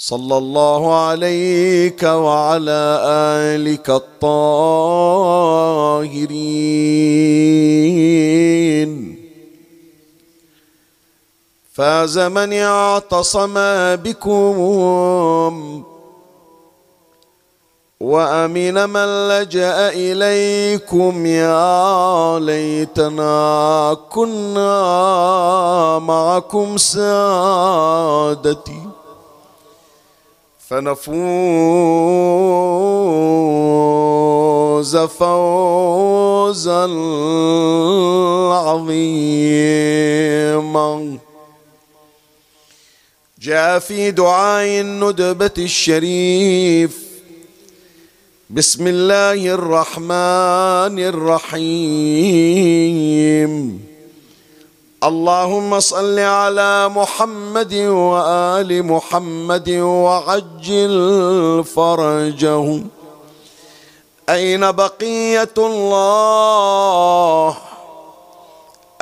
صلى الله عليك وعلى آلك الطاهرين. فاز من اعتصم بكم وأمن من لجأ إليكم. يا ليتنا كنا معكم سادتي. فنفوز فوزا عظيما. جاء في دعاء الندبة الشريف. بسم الله الرحمن الرحيم. اللهم صل على محمد وآل محمد وعجل فرجه أين بقية الله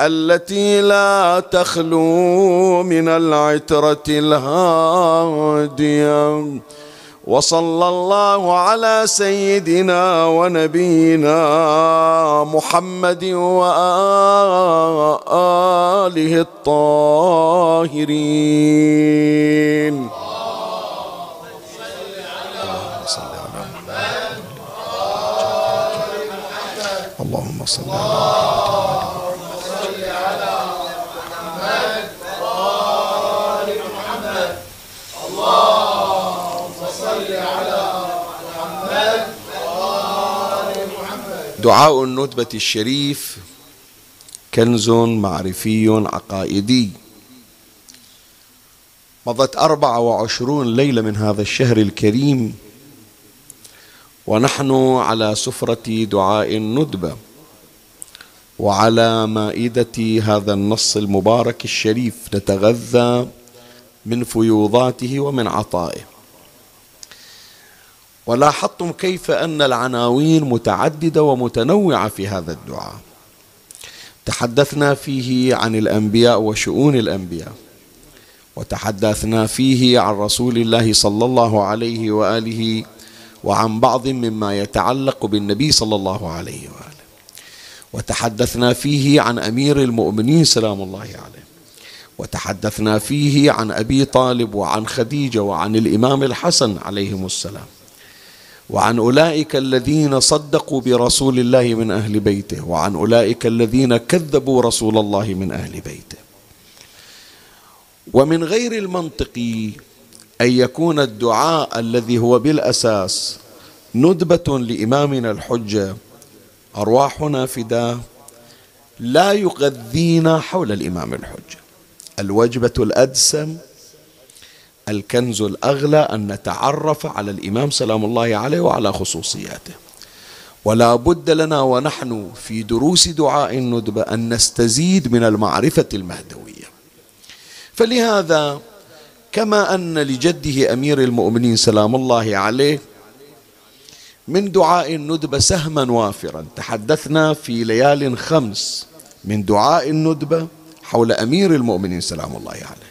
التي لا تخلو من العترة الهادية؟ وصلى الله على سيدنا ونبينا محمد وآله الطاهرين. اللهم صل على دعاء الندبة الشريف كنز معرفي عقائدي. مضت أربعة وعشرون ليلة من هذا الشهر الكريم ونحن على سفرة دعاء الندبة وعلى مائدة هذا النص المبارك الشريف نتغذى من فيوضاته ومن عطائه. ولاحظتم كيف أن العناوين متعددة ومتنوعة في هذا الدعاء. تحدثنا فيه عن الأنبياء وشؤون الأنبياء وتحدثنا فيه عن رسول الله صلى الله عليه وآله وعن بعض مما يتعلق بالنبي صلى الله عليه وآله. وتحدثنا فيه عن أمير المؤمنين سلام الله عليه. وتحدثنا فيه عن أبي طالب وعن خديجة وعن الإمام الحسن عليهم السلام. وعن أولئك الذين صدقوا برسول الله من أهل بيته وعن أولئك الذين كذبوا رسول الله من أهل بيته. ومن غير المنطقي أن يكون الدعاء الذي هو بالأساس ندبة لإمامنا الحجة أرواحنا فداه لا يغذينا حول الإمام الحجة. الوجبة الأدسم الكنز الأغلى أن نتعرف على الإمام سلام الله عليه وعلى خصوصياته. ولا بد لنا ونحن في دروس دعاء الندبة أن نستزيد من المعرفة المهدوية. فلهذا كما أن لجده أمير المؤمنين سلام الله عليه من دعاء الندبة سهما وافرا. تحدثنا في ليال خمس من دعاء الندبة حول أمير المؤمنين سلام الله عليه.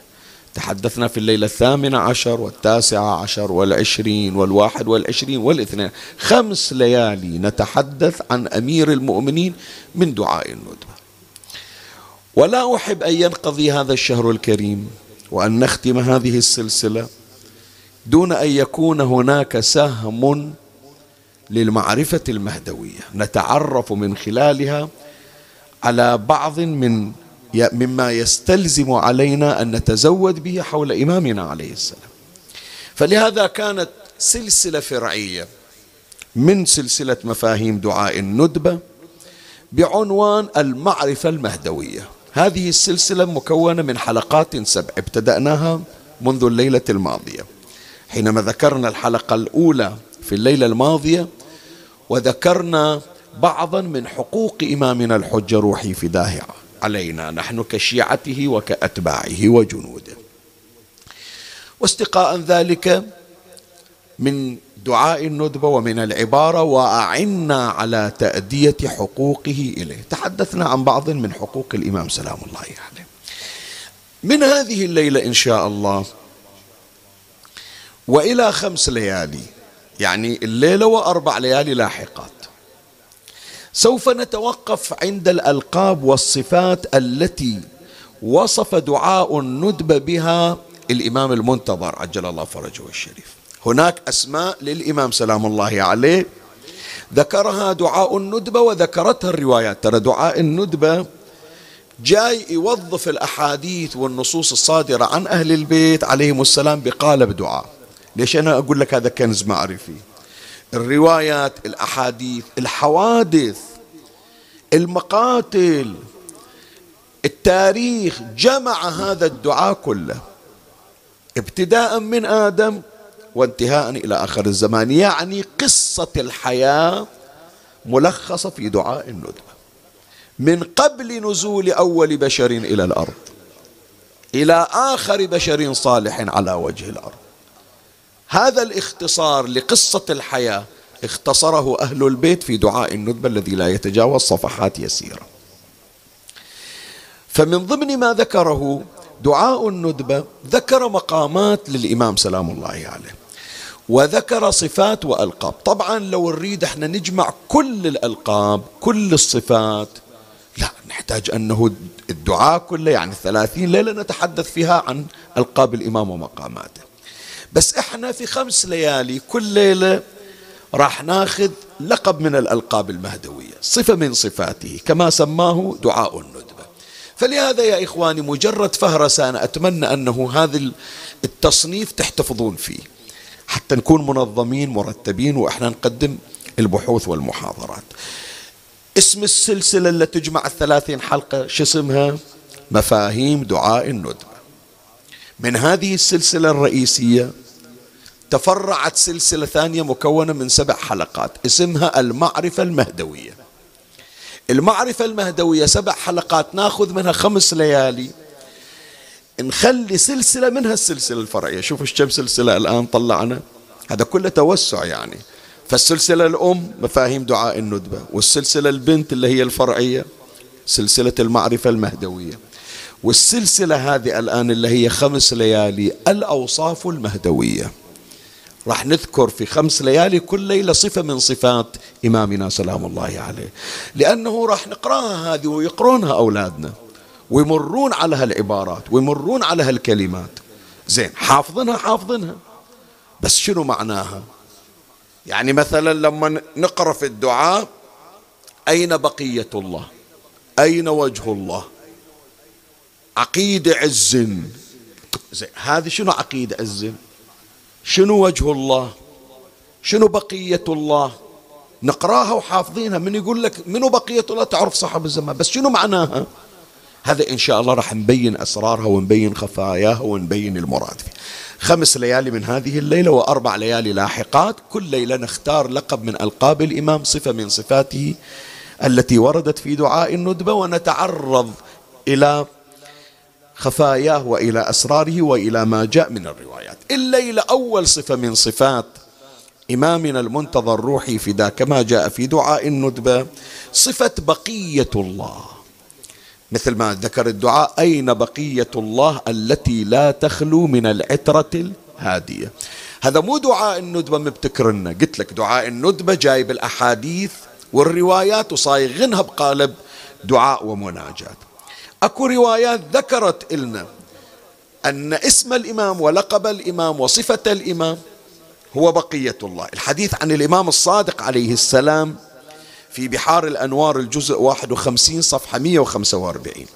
تحدثنا في الليلة الثامنة عشر والتاسعة عشر والعشرين والواحد والعشرين والاثنين. خمس ليالي نتحدث عن أمير المؤمنين من دعاء الندبة ولا أحب أن ينقضي هذا الشهر الكريم وأن نختم هذه السلسلة دون أن يكون هناك سهم للمعرفة المهدوية. نتعرف من خلالها على بعض من مما يستلزم علينا أن نتزود به حول إمامنا عليه السلام. فلهذا كانت سلسلة فرعية من سلسلة مفاهيم دعاء الندبة بعنوان المعرفة المهدوية. هذه السلسلة مكونة من حلقات سبع ابتدأناها منذ الليلة الماضية. حينما ذكرنا الحلقة الأولى في الليلة الماضية وذكرنا بعضا من حقوق إمامنا الحجة روحي فداه علينا. نحن كشيعته وكأتباعه وجنوده. واستقاء ذلك من دعاء الندبة ومن العبارة وأعنا على تأدية حقوقه إليه. تحدثنا عن بعض من حقوق الإمام سلام الله عليه. من هذه الليلة إن شاء الله وإلى خمس ليالي يعني الليلة وأربع ليالي لاحقات. سوف نتوقف عند الألقاب والصفات التي وصف دعاء الندبة بها الإمام المنتظر عجل الله فرجه الشريف. هناك أسماء للإمام سلام الله عليه. ذكرها دعاء الندبة وذكرتها الروايات. ترى دعاء الندبة جاي يوظف الأحاديث والنصوص الصادرة عن أهل البيت عليهم السلام بقالب دعاء. ليش أنا أقول لك هذا كنز معرفي؟ الروايات الأحاديث الحوادث المقاتل التاريخ جمع هذا الدعاء كله ابتداء من آدم وانتهاء إلى آخر الزمان يعني قصة الحياة ملخصة في دعاء الندبة. من قبل نزول أول بشر إلى الأرض إلى آخر بشر صالح على وجه الأرض. هذا الاختصار لقصة الحياة اختصره أهل البيت في دعاء الندبة الذي لا يتجاوز صفحات يسيرة. فمن ضمن ما ذكره دعاء الندبة ذكر مقامات للإمام سلام الله عليه وذكر صفات وألقاب. طبعا لو نريد إحنا نجمع كل الألقاب كل الصفات لا نحتاج أنه الدعاء كله يعني ثلاثين ليلة نتحدث فيها عن ألقاب الإمام ومقاماته. بس إحنا في خمس ليالي كل ليلة راح ناخذ لقب من الألقاب المهدوية صفة من صفاته كما سماه دعاء الندبة. فلهذا يا إخواني مجرد فهرسة أنا أتمنى أنه هذا التصنيف تحتفظون فيه حتى نكون منظمين مرتبين وإحنا نقدم البحوث والمحاضرات. اسم السلسلة التي تجمع الثلاثين حلقة شو اسمها؟ مفاهيم دعاء الندبة. من هذه السلسلة الرئيسية تفرعت سلسلة ثانية مكونة من سبع حلقات اسمها المعرفة المهدوية. المعرفة المهدوية سبع حلقات ناخذ منها خمس ليالي نخلي سلسلة منها السلسلة الفرعية. شوفوا كم سلسلة الآن طلعنا. هذا كله توسع يعني. فالسلسلة الأم مفاهيم دعاء الندبة والسلسلة البنت اللي هي الفرعية سلسلة المعرفة المهدوية. والسلسلة هذه الآن اللي هي خمس ليالي الأوصاف المهدوية. راح نذكر في خمس ليالي كل ليلة صفة من صفات إمامنا سلام الله عليه. لأنه راح نقرأها هذه ويقرونها أولادنا ويمرون على هالعبارات ويمرون على هالكلمات. زين حافظينها حافظينها بس شنو معناها؟ يعني مثلا لما نقرأ في الدعاء أين بقية الله؟ أين وجه الله؟ عقيدة عز. زين هذه شنو عقيدة عز؟ شنو وجه الله؟ شنو بقية الله؟ نقراها وحافظينها. من يقول لك منو بقية الله؟ تعرف صاحب الزمان. بس شنو معناها؟ هذا إن شاء الله راح نبين أسرارها ونبين خفاياها ونبين المراد فيه خمس ليالي من هذه الليلة وأربع ليالي لاحقات. كل ليلة نختار لقب من ألقاب الإمام صفة من صفاته التي وردت في دعاء الندبة ونتعرض إلى خفاياه وإلى أسراره وإلى ما جاء من الروايات. الليلة أول صفة من صفات إمامنا المنتظر روحي فدا كما جاء في دعاء الندبه صفة بقية الله. مثل ما ذكر الدعاء أين بقية الله التي لا تخلو من العترة الهادية؟ هذا مو دعاء الندبه مبتكرنا. قلت لك دعاء الندبه جايب الأحاديث والروايات وصايغنها بقالب دعاء ومناجات أكو روايات ذكرت لنا أن اسم الإمام ولقب الإمام وصفة الإمام هو بقية الله. الحديث عن الإمام الصادق عليه السلام في بحار الأنوار الجزء 51 صفحة 145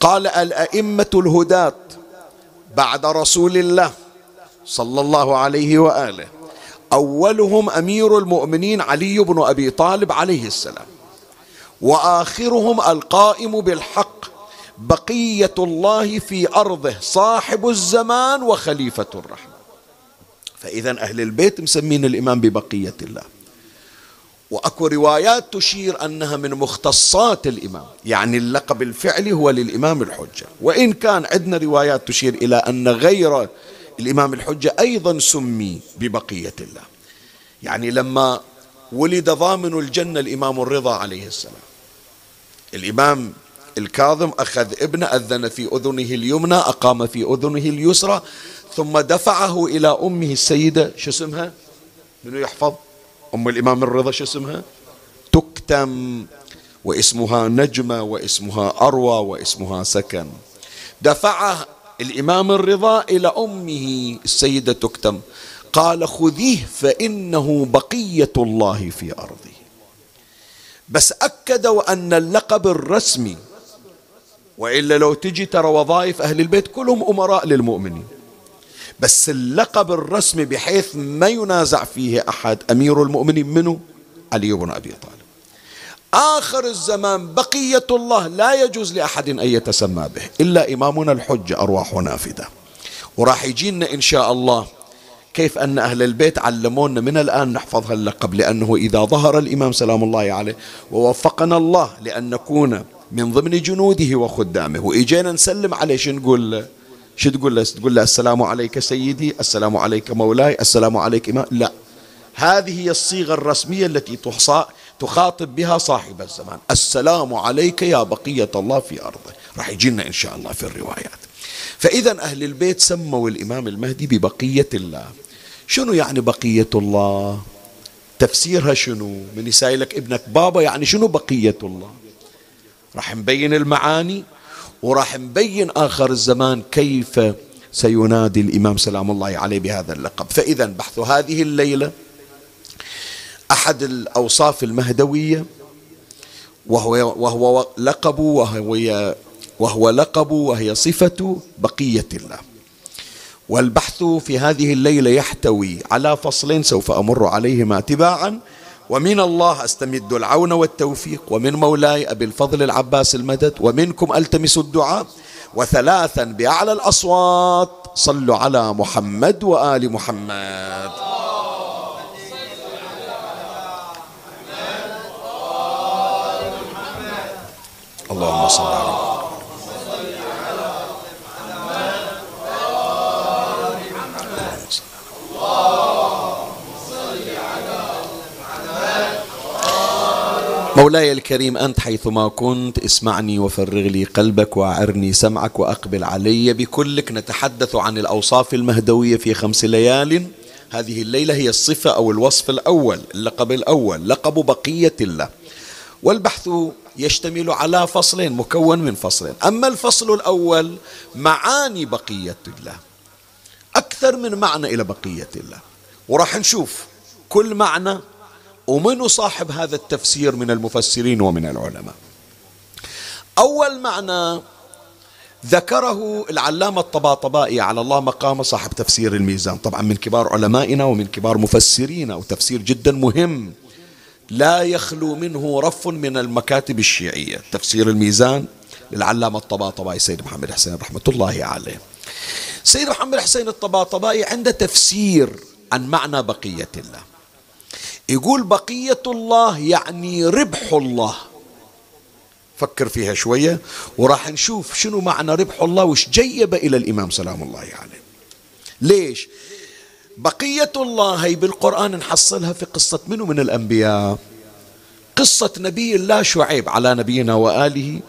قال الأئمة الهداة بعد رسول الله صلى الله عليه وآله أولهم أمير المؤمنين علي بن أبي طالب عليه السلام وآخرهم القائم بالحق بقية الله في أرضه صاحب الزمان وخليفة الرحمة فإذا أهل البيت مسمين الإمام ببقية الله وأكو روايات تشير أنها من مختصات الإمام، يعني اللقب الفعلي هو للإمام الحجة، وإن كان عندنا روايات تشير إلى أن غير الإمام الحجة أيضا سمي ببقية الله. يعني لما ولد ضامن الجنة الإمام الرضا عليه السلام. الإمام الكاظم أخذ ابنه أذن في أذنه اليمنى أقام في أذنه اليسرى ثم دفعه إلى أمه السيدة شو اسمها؟ منو يحفظ؟ أم الإمام الرضا شو اسمها تكتم واسمها نجمة واسمها أروى واسمها سكن دفعه الإمام الرضا إلى أمه السيدة تكتم قال خذيه فإنه بقية الله في أرضه بس أكدوا أن اللقب الرسمي وإلا لو تجي ترى وظائف أهل البيت كلهم أمراء للمؤمنين. بس اللقب الرسمي بحيث ما ينازع فيه أحد أمير المؤمنين منه علي بن أبي طالب. آخر الزمان بقية الله لا يجوز لأحد أن يتسمى به إلا إمامنا الحج أرواح نافذة. وراح يجينا إن شاء الله كيف أن أهل البيت علمونا من الآن نحفظ هاللقب لأنه إذا ظهر الإمام سلام الله عليه ووفقنا الله لأن نكون من ضمن جنوده وخدامه. وإجينا نسلم عليه شو نقول؟ له شو تقول له؟ تقول له السلام عليك سيدي السلام عليك مولاي السلام عليك إمام. لا. هذه هي الصيغة الرسمية التي تخاطب بها صاحب الزمان. السلام عليك يا بقية الله في أرضه. راح يجينا إن شاء الله في الروايات. فإذا أهل البيت سموا الإمام المهدي ببقية الله. شنو يعني بقية الله؟ تفسيرها شنو؟ من يسائلك ابنك بابا يعني شنو بقية الله؟ راح نبين المعاني وراح نبين آخر الزمان كيف سينادي الإمام سلام الله عليه بهذا اللقب. فإذا بحث هذه الليلة أحد الأوصاف المهدوية وهو, وهو لقب وهو, وهو لقب وهي صفة بقية الله. والبحث في هذه الليلة يحتوي على فصلين سوف أمر عليهما تباعا ومن الله أستمد العون والتوفيق ومن مولاي أبي الفضل العباس المدد ومنكم ألتمس الدعاء. وثلاثا بأعلى الأصوات صلوا على محمد وآل محمد. اللهم صل على محمد مولاي الكريم أنت حيثما كنت اسمعني وفرغ لي قلبك وأعرني سمعك وأقبل علي. بكلك نتحدث عن الأوصاف المهدوية في خمس ليال. هذه الليلة هي الصفة أو الوصف الأول اللقب الأول لقب بقية الله. والبحث يشتمل على فصلين مكون من فصلين. أما الفصل الأول معاني بقية الله. أكثر من معنى إلى بقية الله. وراح نشوف كل معنى ومن صاحب هذا التفسير من المفسرين ومن العلماء؟ أول معنى ذكره العلامة الطباطبائي على الله مقام صاحب تفسير الميزان. طبعا من كبار علمائنا ومن كبار مفسرينا وتفسير جدا مهم. لا يخلو منه رف من المكاتب الشيعية. تفسير الميزان للعلامة الطباطبائي سيد محمد حسين رحمة الله عليه. سيد محمد حسين الطباطبائي عنده تفسير عن معنى بقية الله. يقول بقية الله يعني ربح الله. فكر فيها شوية وراح نشوف شنو معنى ربح الله وش جيب إلى الإمام سلام الله عليه. ليش؟ بقية الله هي بالقرآن نحصلها في قصة منه من الأنبياء؟ قصة نبي الله شعيب على نبينا وآله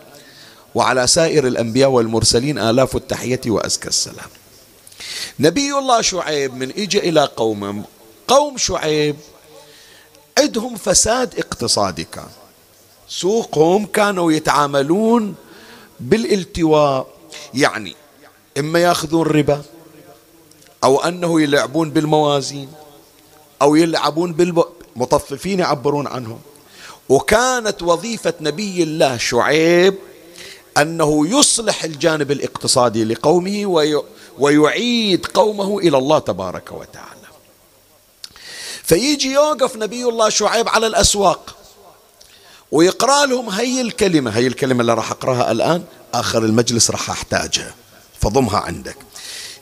وعلى سائر الأنبياء والمرسلين آلاف التحية وأزكى السلام. نبي الله شعيب من إجا إلى قوم قوم شعيب عندهم فساد اقتصادي كان. سوقهم كانوا يتعاملون بالالتواء يعني إما يأخذون ربا أو أنه يلعبون بالموازين أو يلعبون بالمطففين يعبرون عنهم. وكانت وظيفة نبي الله شعيب أنه يصلح الجانب الاقتصادي لقومه ويعيد قومه إلى الله تبارك وتعالى. فيجي يوقف نبي الله شعيب على الأسواق ويقرأ لهم هي الكلمة هي الكلمة اللي راح أقرأها الآن آخر المجلس راح أحتاجها. فضمها عندك.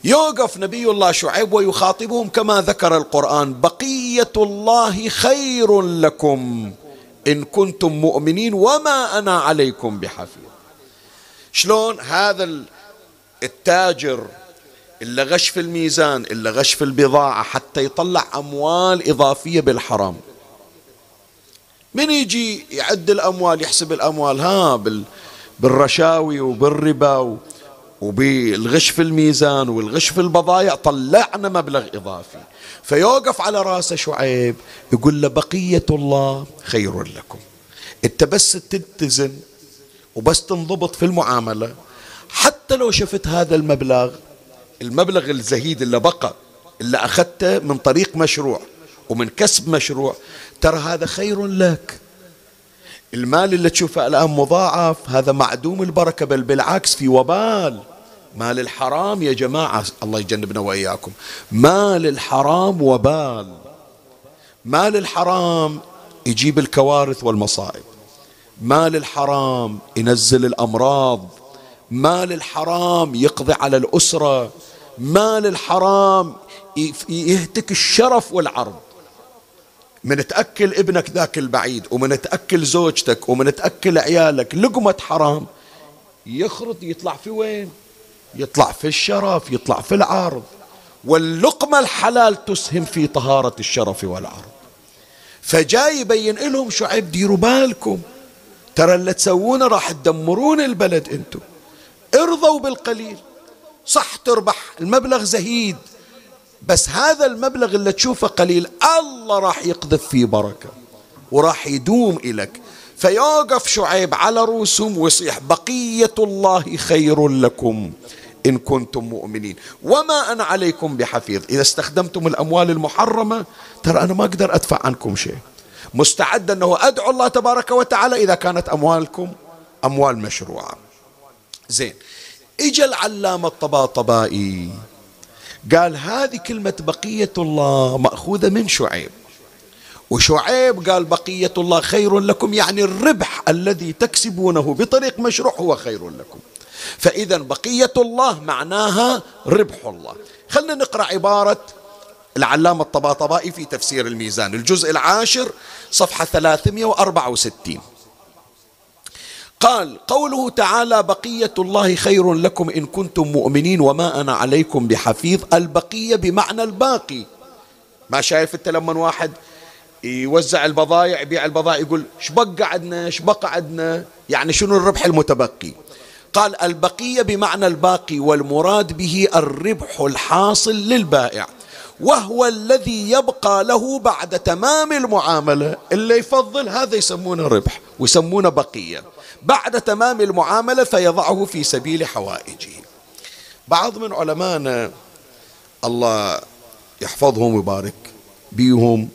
يوقف نبي الله شعيب ويخاطبهم كما ذكر القرآن بقية الله خير لكم إن كنتم مؤمنين وما أنا عليكم بحفيظ. شلون هذا التاجر اللي غش في الميزان اللي غش في البضاعة حتى يطلع أموال إضافية بالحرام. من يجي يعد الأموال يحسب الأموال؟ ها بالرشاوي وبالربا وبالغش في الميزان والغش في البضائع طلعنا مبلغ إضافي. فيوقف على رأسه شعيب يقول له بقية الله خير لكم. أنت بس تتزن وبس تنضبط في المعاملة حتى لو شفت هذا المبلغ المبلغ الزهيد اللي بقى اللي أخذته من طريق مشروع ومن كسب مشروع ترى هذا خير لك. المال اللي تشوفه الآن مضاعف هذا معدوم البركة بل بالعكس في وبال. مال الحرام يا جماعة الله يجنبنا وإياكم. مال الحرام وبال. مال الحرام يجيب الكوارث والمصائب. مال الحرام ينزل الأمراض. مال الحرام يقضي على الأسرة. مال الحرام يهتك الشرف والعرض. من تأكل ابنك ذاك البعيد ومن تأكل زوجتك ومن تأكل عيالك لقمة حرام يخرط يطلع في وين؟ يطلع في الشرف يطلع في العرض. واللقمة الحلال تسهم في طهارة الشرف والعرض. فجاي يبين لهم شعيب ديروا بالكم. ترى اللي تسوونه راح تدمرون البلد أنتم. ارضوا بالقليل. صح تربح المبلغ زهيد. بس هذا المبلغ اللي تشوفه قليل الله راح يقذف فيه بركة وراح يدوم إلك فيوقف شعيب على رؤوسهم ويصيح بقية الله خير لكم إن كنتم مؤمنين. وما أنا عليكم بحفيظ. إذا استخدمتم الأموال المحرمة ترى أنا ما أقدر أدفع عنكم شيء. مستعد أنه أدعو الله تبارك وتعالى إذا كانت أموالكم أموال مشروعة. زين. إجا العلامة الطباطبائي. قال هذه كلمة بقية الله مأخوذة من شعيب. وشعيب قال بقية الله خير لكم يعني الربح الذي تكسبونه بطريق مشروع هو خير لكم. فإذا بقية الله معناها ربح الله. خلنا نقرأ عبارة العلامة الطباطبائي في تفسير الميزان. الجزء العاشر صفحة 364 قال قوله تعالى بقية الله خير لكم إن كنتم مؤمنين وما أنا عليكم بحفيظ البقية بمعنى الباقي. ما شايف أنت لما واحد يوزع البضائع يبيع البضائع يقول عندنا؟ إيش بقى عندنا؟ يعني شنو الربح المتبقي؟ قال البقية بمعنى الباقي والمراد به الربح الحاصل للبائع وهو الذي يبقى له بعد تمام المعاملة اللي يفضل هذا يسمونه ربح ويسمونه بقية. بعد تمام المعاملة فيضعه في سبيل حوائجه. بعض من علمائنا الله يحفظهم ويبارك بيهم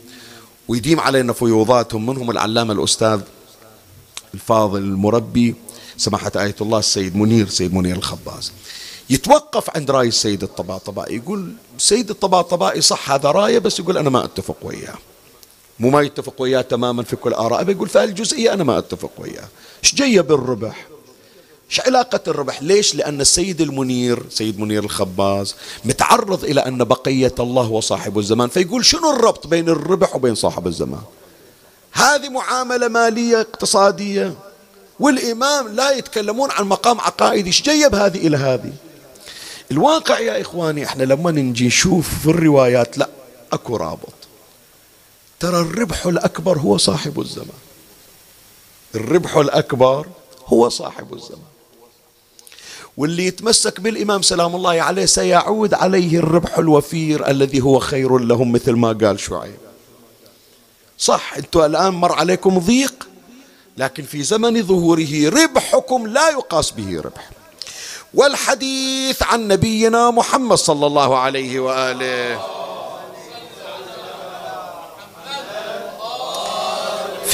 ويديم علينا فيوضاتهم. منهم العلامة الأستاذ الفاضل المربي سماحة آية الله السيد منير سيد منير الخباز. يتوقف عند رأي السيد الطباطبائي يقول السيد الطباطبائي صح هذا رأيه بس يقول أنا ما أتفق وياه. مو ما يتفق وياه تماما في كل آراء. يقول في الجزئية أنا ما أتفق وياه. إيش جاية بالربح؟ إيش علاقة الربح؟ ليش؟ لأن السيد المنير سيد منير الخباز متعرض إلى أن بقية الله هو صاحب الزمان. فيقول شنو الربط بين الربح وبين صاحب الزمان؟ هذه معاملة مالية اقتصادية والإمام لا يتكلمون عن مقام عقائدي. إيش جيب هذه إلى هذه؟ الواقع يا إخواني إحنا لما نجي نشوف في الروايات لا أكو رابط. ترى الربح الأكبر هو صاحب الزمان. الربح الأكبر هو صاحب الزمان. واللي يتمسك بالإمام سلام الله عليه سيعود عليه الربح الوفير الذي هو خير لهم مثل ما قال شعيب. صح أنتم الآن مر عليكم ضيق لكن في زمن ظهوره ربحكم لا يقاس به ربح. والحديث عن نبينا محمد صلى الله عليه وآله.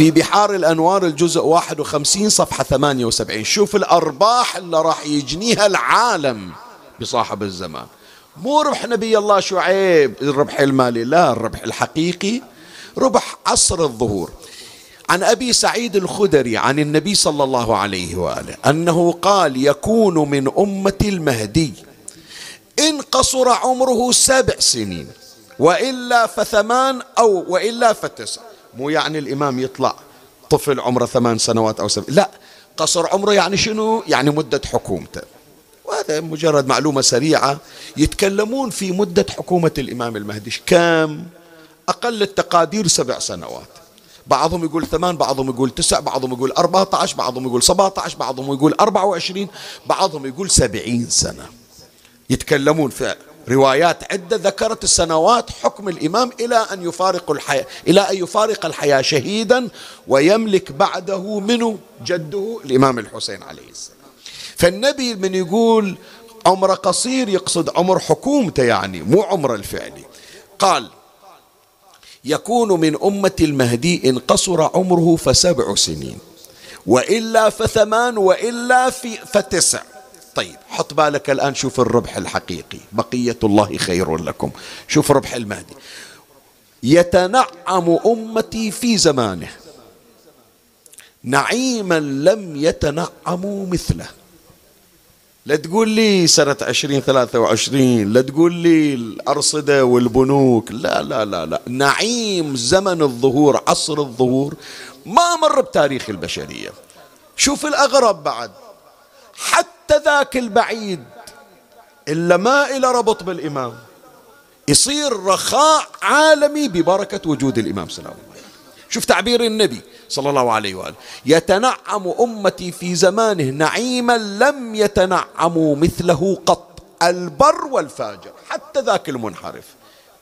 في بحار الأنوار الجزء 51 صفحة 78 شوف الأرباح اللي راح يجنيها العالم بصاحب الزمان. مو ربح نبي الله شعيب الربح المالي لا الربح الحقيقي ربح عصر الظهور. عن أبي سعيد الخدري عن النبي صلى الله عليه وآله أنه قال يكون من أمة المهدي. إن قصر عمره سبع سنين وإلا فثمان أو وإلا فتسع. مو يعني الإمام يطلع طفل عمره ثمان سنوات أو سبع لا قصر عمره يعني شنو؟ يعني مدة حكومته. وهذا مجرد معلومة سريعة يتكلمون في مدة حكومة الإمام المهدي. كم؟ أقل التقادير سبع سنوات. بعضهم يقول ثمان بعضهم يقول تسع بعضهم يقول أربعة عشر بعضهم يقول سبعة عشر بعضهم يقول أربعة وعشرين بعضهم يقول سبعين سنة. يتكلمون في روايات عدة ذكرت السنوات حكم الإمام إلى أن يفارق الحياة إلى أن يفارق الحياة شهيدا ويملك بعده منه جده الإمام الحسين عليه السلام. فالنبي من يقول عمر قصير يقصد عمر حكومته يعني مو عمر الفعلي. قال يكون من أمة المهدي إن قصر عمره فسبع سنين وإلا فثمان وإلا في فتسع. طيب حط بالك الآن شوف الربح الحقيقي. بقية الله خير لكم. شوف ربح المهدي. يتنعم أمتي في زمانه. نعيما لم يتنعموا مثله. لا تقول لي سنة عشرين ثلاثة وعشرين لا تقول لي الأرصدة والبنوك. لا لا لا لا. نعيم زمن الظهور عصر الظهور ما مر بتاريخ البشرية. شوف الأغرب بعد. حتى ذاك البعيد إلا ما إلى ربط بالإمام. يصير رخاء عالمي ببركة وجود الإمام سلام الله شوف تعبير النبي صلى الله عليه وآله. يتنعم أمتي في زمانه نعيما لم يتنعموا مثله قط. البر والفاجر حتى ذاك المنحرف.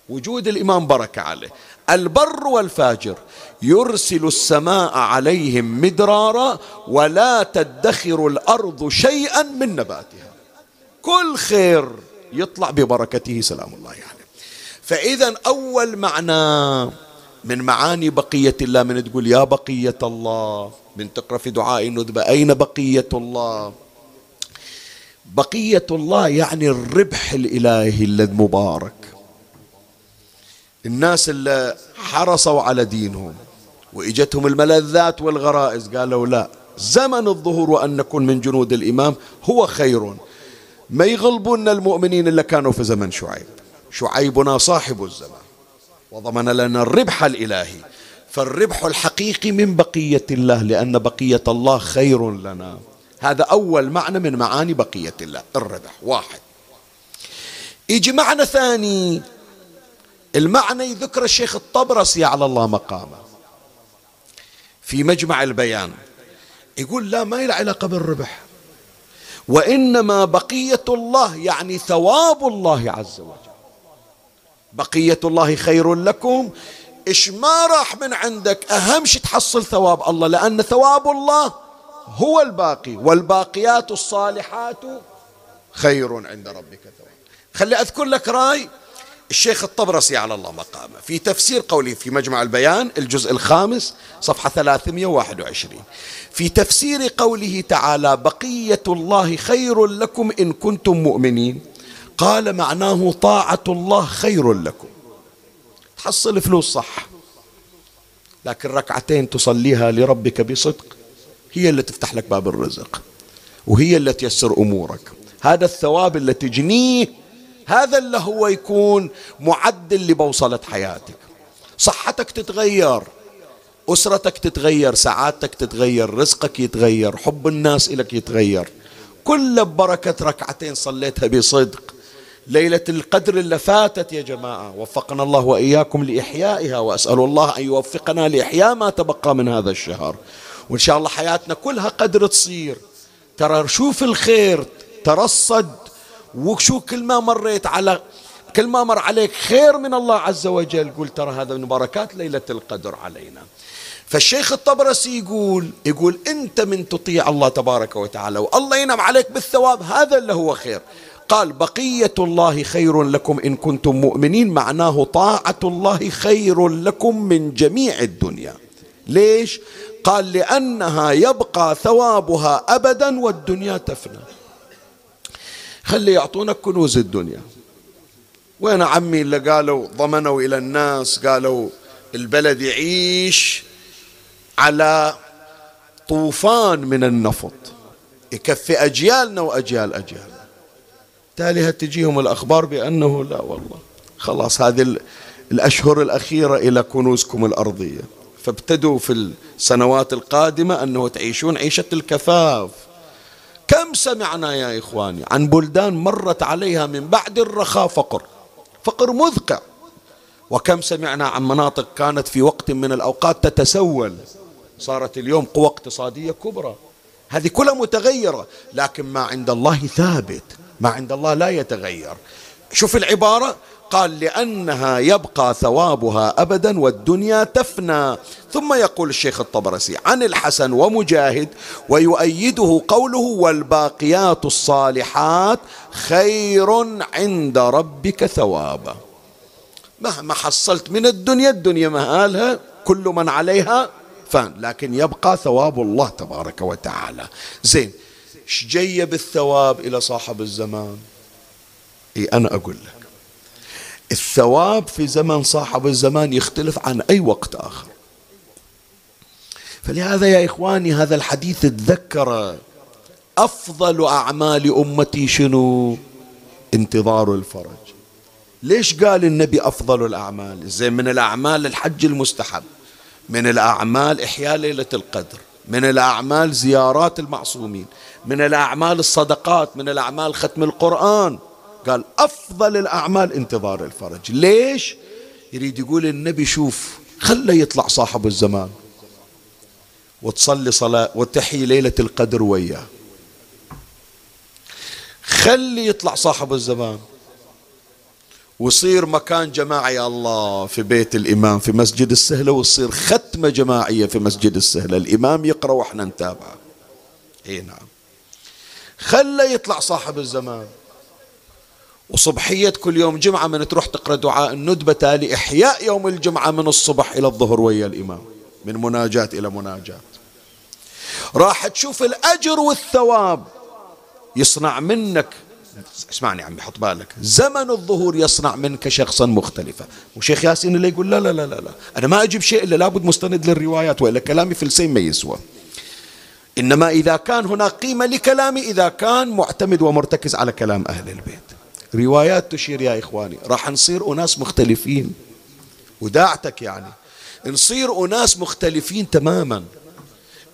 وجود الإمام بركة عليه. البر والفاجر. يرسل السماء عليهم مدرارا ولا تدخر الأرض شيئا من نباتها. كل خير يطلع ببركته سلام الله عليه. يعني. فإذا أول معنى من معاني بقية الله من تقول يا بقية الله من تقرأ في دعاء الندبة أين بقية الله؟ بقية الله يعني الربح الإلهي المبارك الناس اللي حرصوا على دينهم وإجتهم الملذات والغرائز قالوا لا زمن الظهور وأن نكون من جنود الإمام هو خير. ما يغلبون المؤمنين اللي كانوا في زمن شعيب. شعيبنا صاحب الزمان. وضمن لنا الربح الإلهي. فالربح الحقيقي من بقية الله لأن بقية الله خير لنا. هذا أول معنى من معاني بقية الله. الربح واحد. يجي معنى ثاني. المعنى يذكر الشيخ الطبرسي على الله مقامه. في مجمع البيان يقول لا ما له علاقة بالربح وإنما بقية الله يعني ثواب الله عز وجل. بقية الله خير لكم. إيش ما راح من عندك أهم شيء تحصل ثواب الله لأن ثواب الله هو الباقي والباقيات الصالحات خير عند ربك ثواب. خلي أذكر لك رأي الشيخ الطبرسي على الله مقامه. في تفسير قوله في مجمع البيان الجزء الخامس صفحة 321 في تفسير قوله تعالى بقية الله خير لكم إن كنتم مؤمنين. قال معناه طاعة الله خير لكم. تحصل فلوس صح. لكن ركعتين تصليها لربك بصدق هي اللي تفتح لك باب الرزق. وهي اللي تيسر أمورك. هذا الثواب اللي تجنيه هذا اللي هو يكون معدل لبوصلة حياتك. صحتك تتغير أسرتك تتغير سعادتك تتغير رزقك يتغير حب الناس إلك يتغير. كل ببركة ركعتين صليتها بصدق. ليلة القدر اللي فاتت يا جماعة وفقنا الله وإياكم لإحيائها وأسأل الله أن يوفقنا لإحياء ما تبقى من هذا الشهر. وإن شاء الله حياتنا كلها قدر تصير. ترى شوف الخير ترصد وشو كل ما مريت على كل ما مر عليك خير من الله عز وجل قول ترى هذا من بركات ليلة القدر علينا. فالشيخ الطبرسي يقول يقول أنت من تطيع الله تبارك وتعالى والله ينعم عليك بالثواب هذا اللي هو خير. قال بقية الله خير لكم إن كنتم مؤمنين معناه طاعة الله خير لكم من جميع الدنيا. ليش؟ قال لأنها يبقى ثوابها أبدا والدنيا تفنى. خلي يعطونك كنوز الدنيا. وين عمي اللي قالوا ضمنوا إلى الناس قالوا البلد يعيش على طوفان من النفط يكفي أجيالنا وأجيال أجيالنا. تالي تجيهم الأخبار بأنه لا والله. خلاص هذه الأشهر الأخيرة إلى كنوزكم الأرضية. فابتدوا في السنوات القادمة أنه تعيشون عيشة الكفاف. كم سمعنا يا إخواني؟ عن بلدان مرت عليها من بعد الرخاء فقر. فقر مذقع وكم سمعنا عن مناطق كانت في وقت من الأوقات تتسول. صارت اليوم قوى اقتصادية كبرى. هذه كلها متغيرة. لكن ما عند الله ثابت. ما عند الله لا يتغير. شوف العبارة. قال لأنها يبقى ثوابها أبدا والدنيا تفنى. ثم يقول الشيخ الطبرسي عن الحسن ومجاهد ويؤيده قوله والباقيات الصالحات خير عند ربك ثوابا. مهما حصلت من الدنيا الدنيا مهالها كل من عليها فان. لكن يبقى ثواب الله تبارك وتعالى. زين إيش جاية بالثواب إلى صاحب الزمان؟ إي أنا أقول لك. الثواب في زمن صاحب الزمان يختلف عن أي وقت آخر. فلهذا يا إخواني هذا الحديث تذكر أفضل أعمال أمتي شنو؟ انتظار الفرج. ليش قال النبي أفضل الأعمال؟ زين من الأعمال الحج المستحب من الأعمال إحياء ليلة القدر من الأعمال زيارات المعصومين من الأعمال الصدقات من الأعمال ختم القرآن. قال أفضل الأعمال انتظار الفرج. ليش؟ يريد يقول النبي شوف خله يطلع صاحب الزمان وتصلي صلاة وتحيي ليلة القدر وياه. خلي يطلع صاحب الزمان ويصير مكان جماعي يا الله في بيت الإمام في مسجد السهلة وتصير ختمة جماعية في مسجد السهلة. الإمام يقرأ وإحنا نتابع. إي نعم. خلى يطلع صاحب الزمان. وصبحية كل يوم جمعة من تروح تقرأ دعاء الندبة تالي إحياء يوم الجمعة من الصبح إلى الظهر ويا الإمام. من مناجاة إلى مناجاة. راح تشوف الأجر والثواب. يصنع منك. اسمعني عمي حط بالك. زمن الظهور يصنع منك شخصا مختلفا. وشيخ ياسين اللي يقول لا لا لا لا. أنا ما أجيب شيء إلا لابد مستند للروايات وإلا كلامي في السين ما يسوى. إنما إذا كان هناك قيمة لكلامي إذا كان معتمد ومرتكز على كلام أهل البيت. روايات تشير يا إخواني راح نصير أناس مختلفين. وداعتك يعني. نصير أناس مختلفين تماما.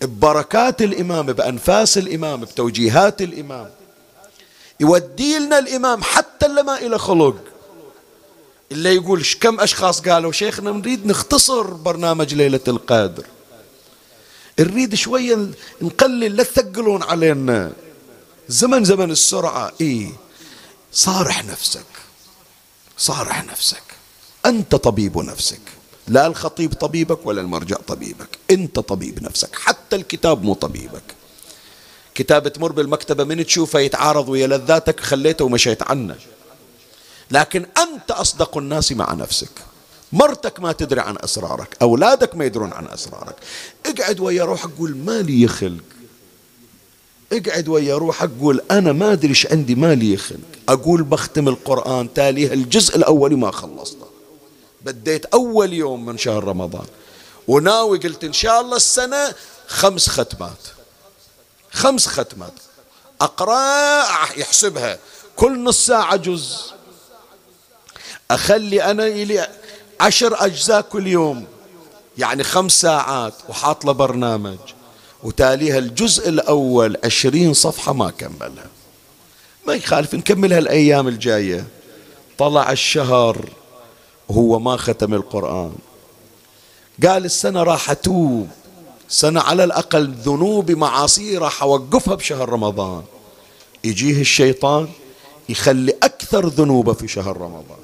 ببركات الإمام بأنفاس الإمام بتوجيهات الإمام. يودي لنا الإمام حتى اللي ما خلق. اللي يقول كم أشخاص قالوا؟ شيخنا نريد نختصر برنامج ليلة القدر نريد شوية نقلل لا تثقلون علينا. زمن زمن السرعة. إيه. صارح نفسك. صارح نفسك. أنت طبيب نفسك. لا الخطيب طبيبك ولا المرجع طبيبك. أنت طبيب نفسك. حتى الكتاب مو طبيبك. كتاب تمر بالمكتبة من تشوفه يتعارض ويا لذاتك خليته ومشيت عنه. لكن أنت أصدق الناس مع نفسك. مرتك ما تدري عن أسرارك. أولادك ما يدرون عن أسرارك. اقعد ويا روحك قول ما لي خلق. اقعد ويا روحك قول أنا ما أدري إيش عندي ما لي خلق أقول بختم القرآن تاليه الجزء الأول ما خلصته. بديت أول يوم من شهر رمضان. وناوي قلت إن شاء الله السنة خمس ختمات. خمس ختمات. أقرأ يحسبها. كل نص ساعة جزء. أخلي أنا إلي عشر أجزاء كل يوم. يعني خمس ساعات وحاط له برنامج. وتاليها الجزء الأول عشرين صفحة ما كملها. ما يخالف نكملها الأيام الجاية. طلع الشهر وهو ما ختم القرآن. قال السنة راح أتوب. سنة على الأقل ذنوب معاصي راح أوقفها بشهر رمضان. يجيه الشيطان يخلي أكثر ذنوبه في شهر رمضان.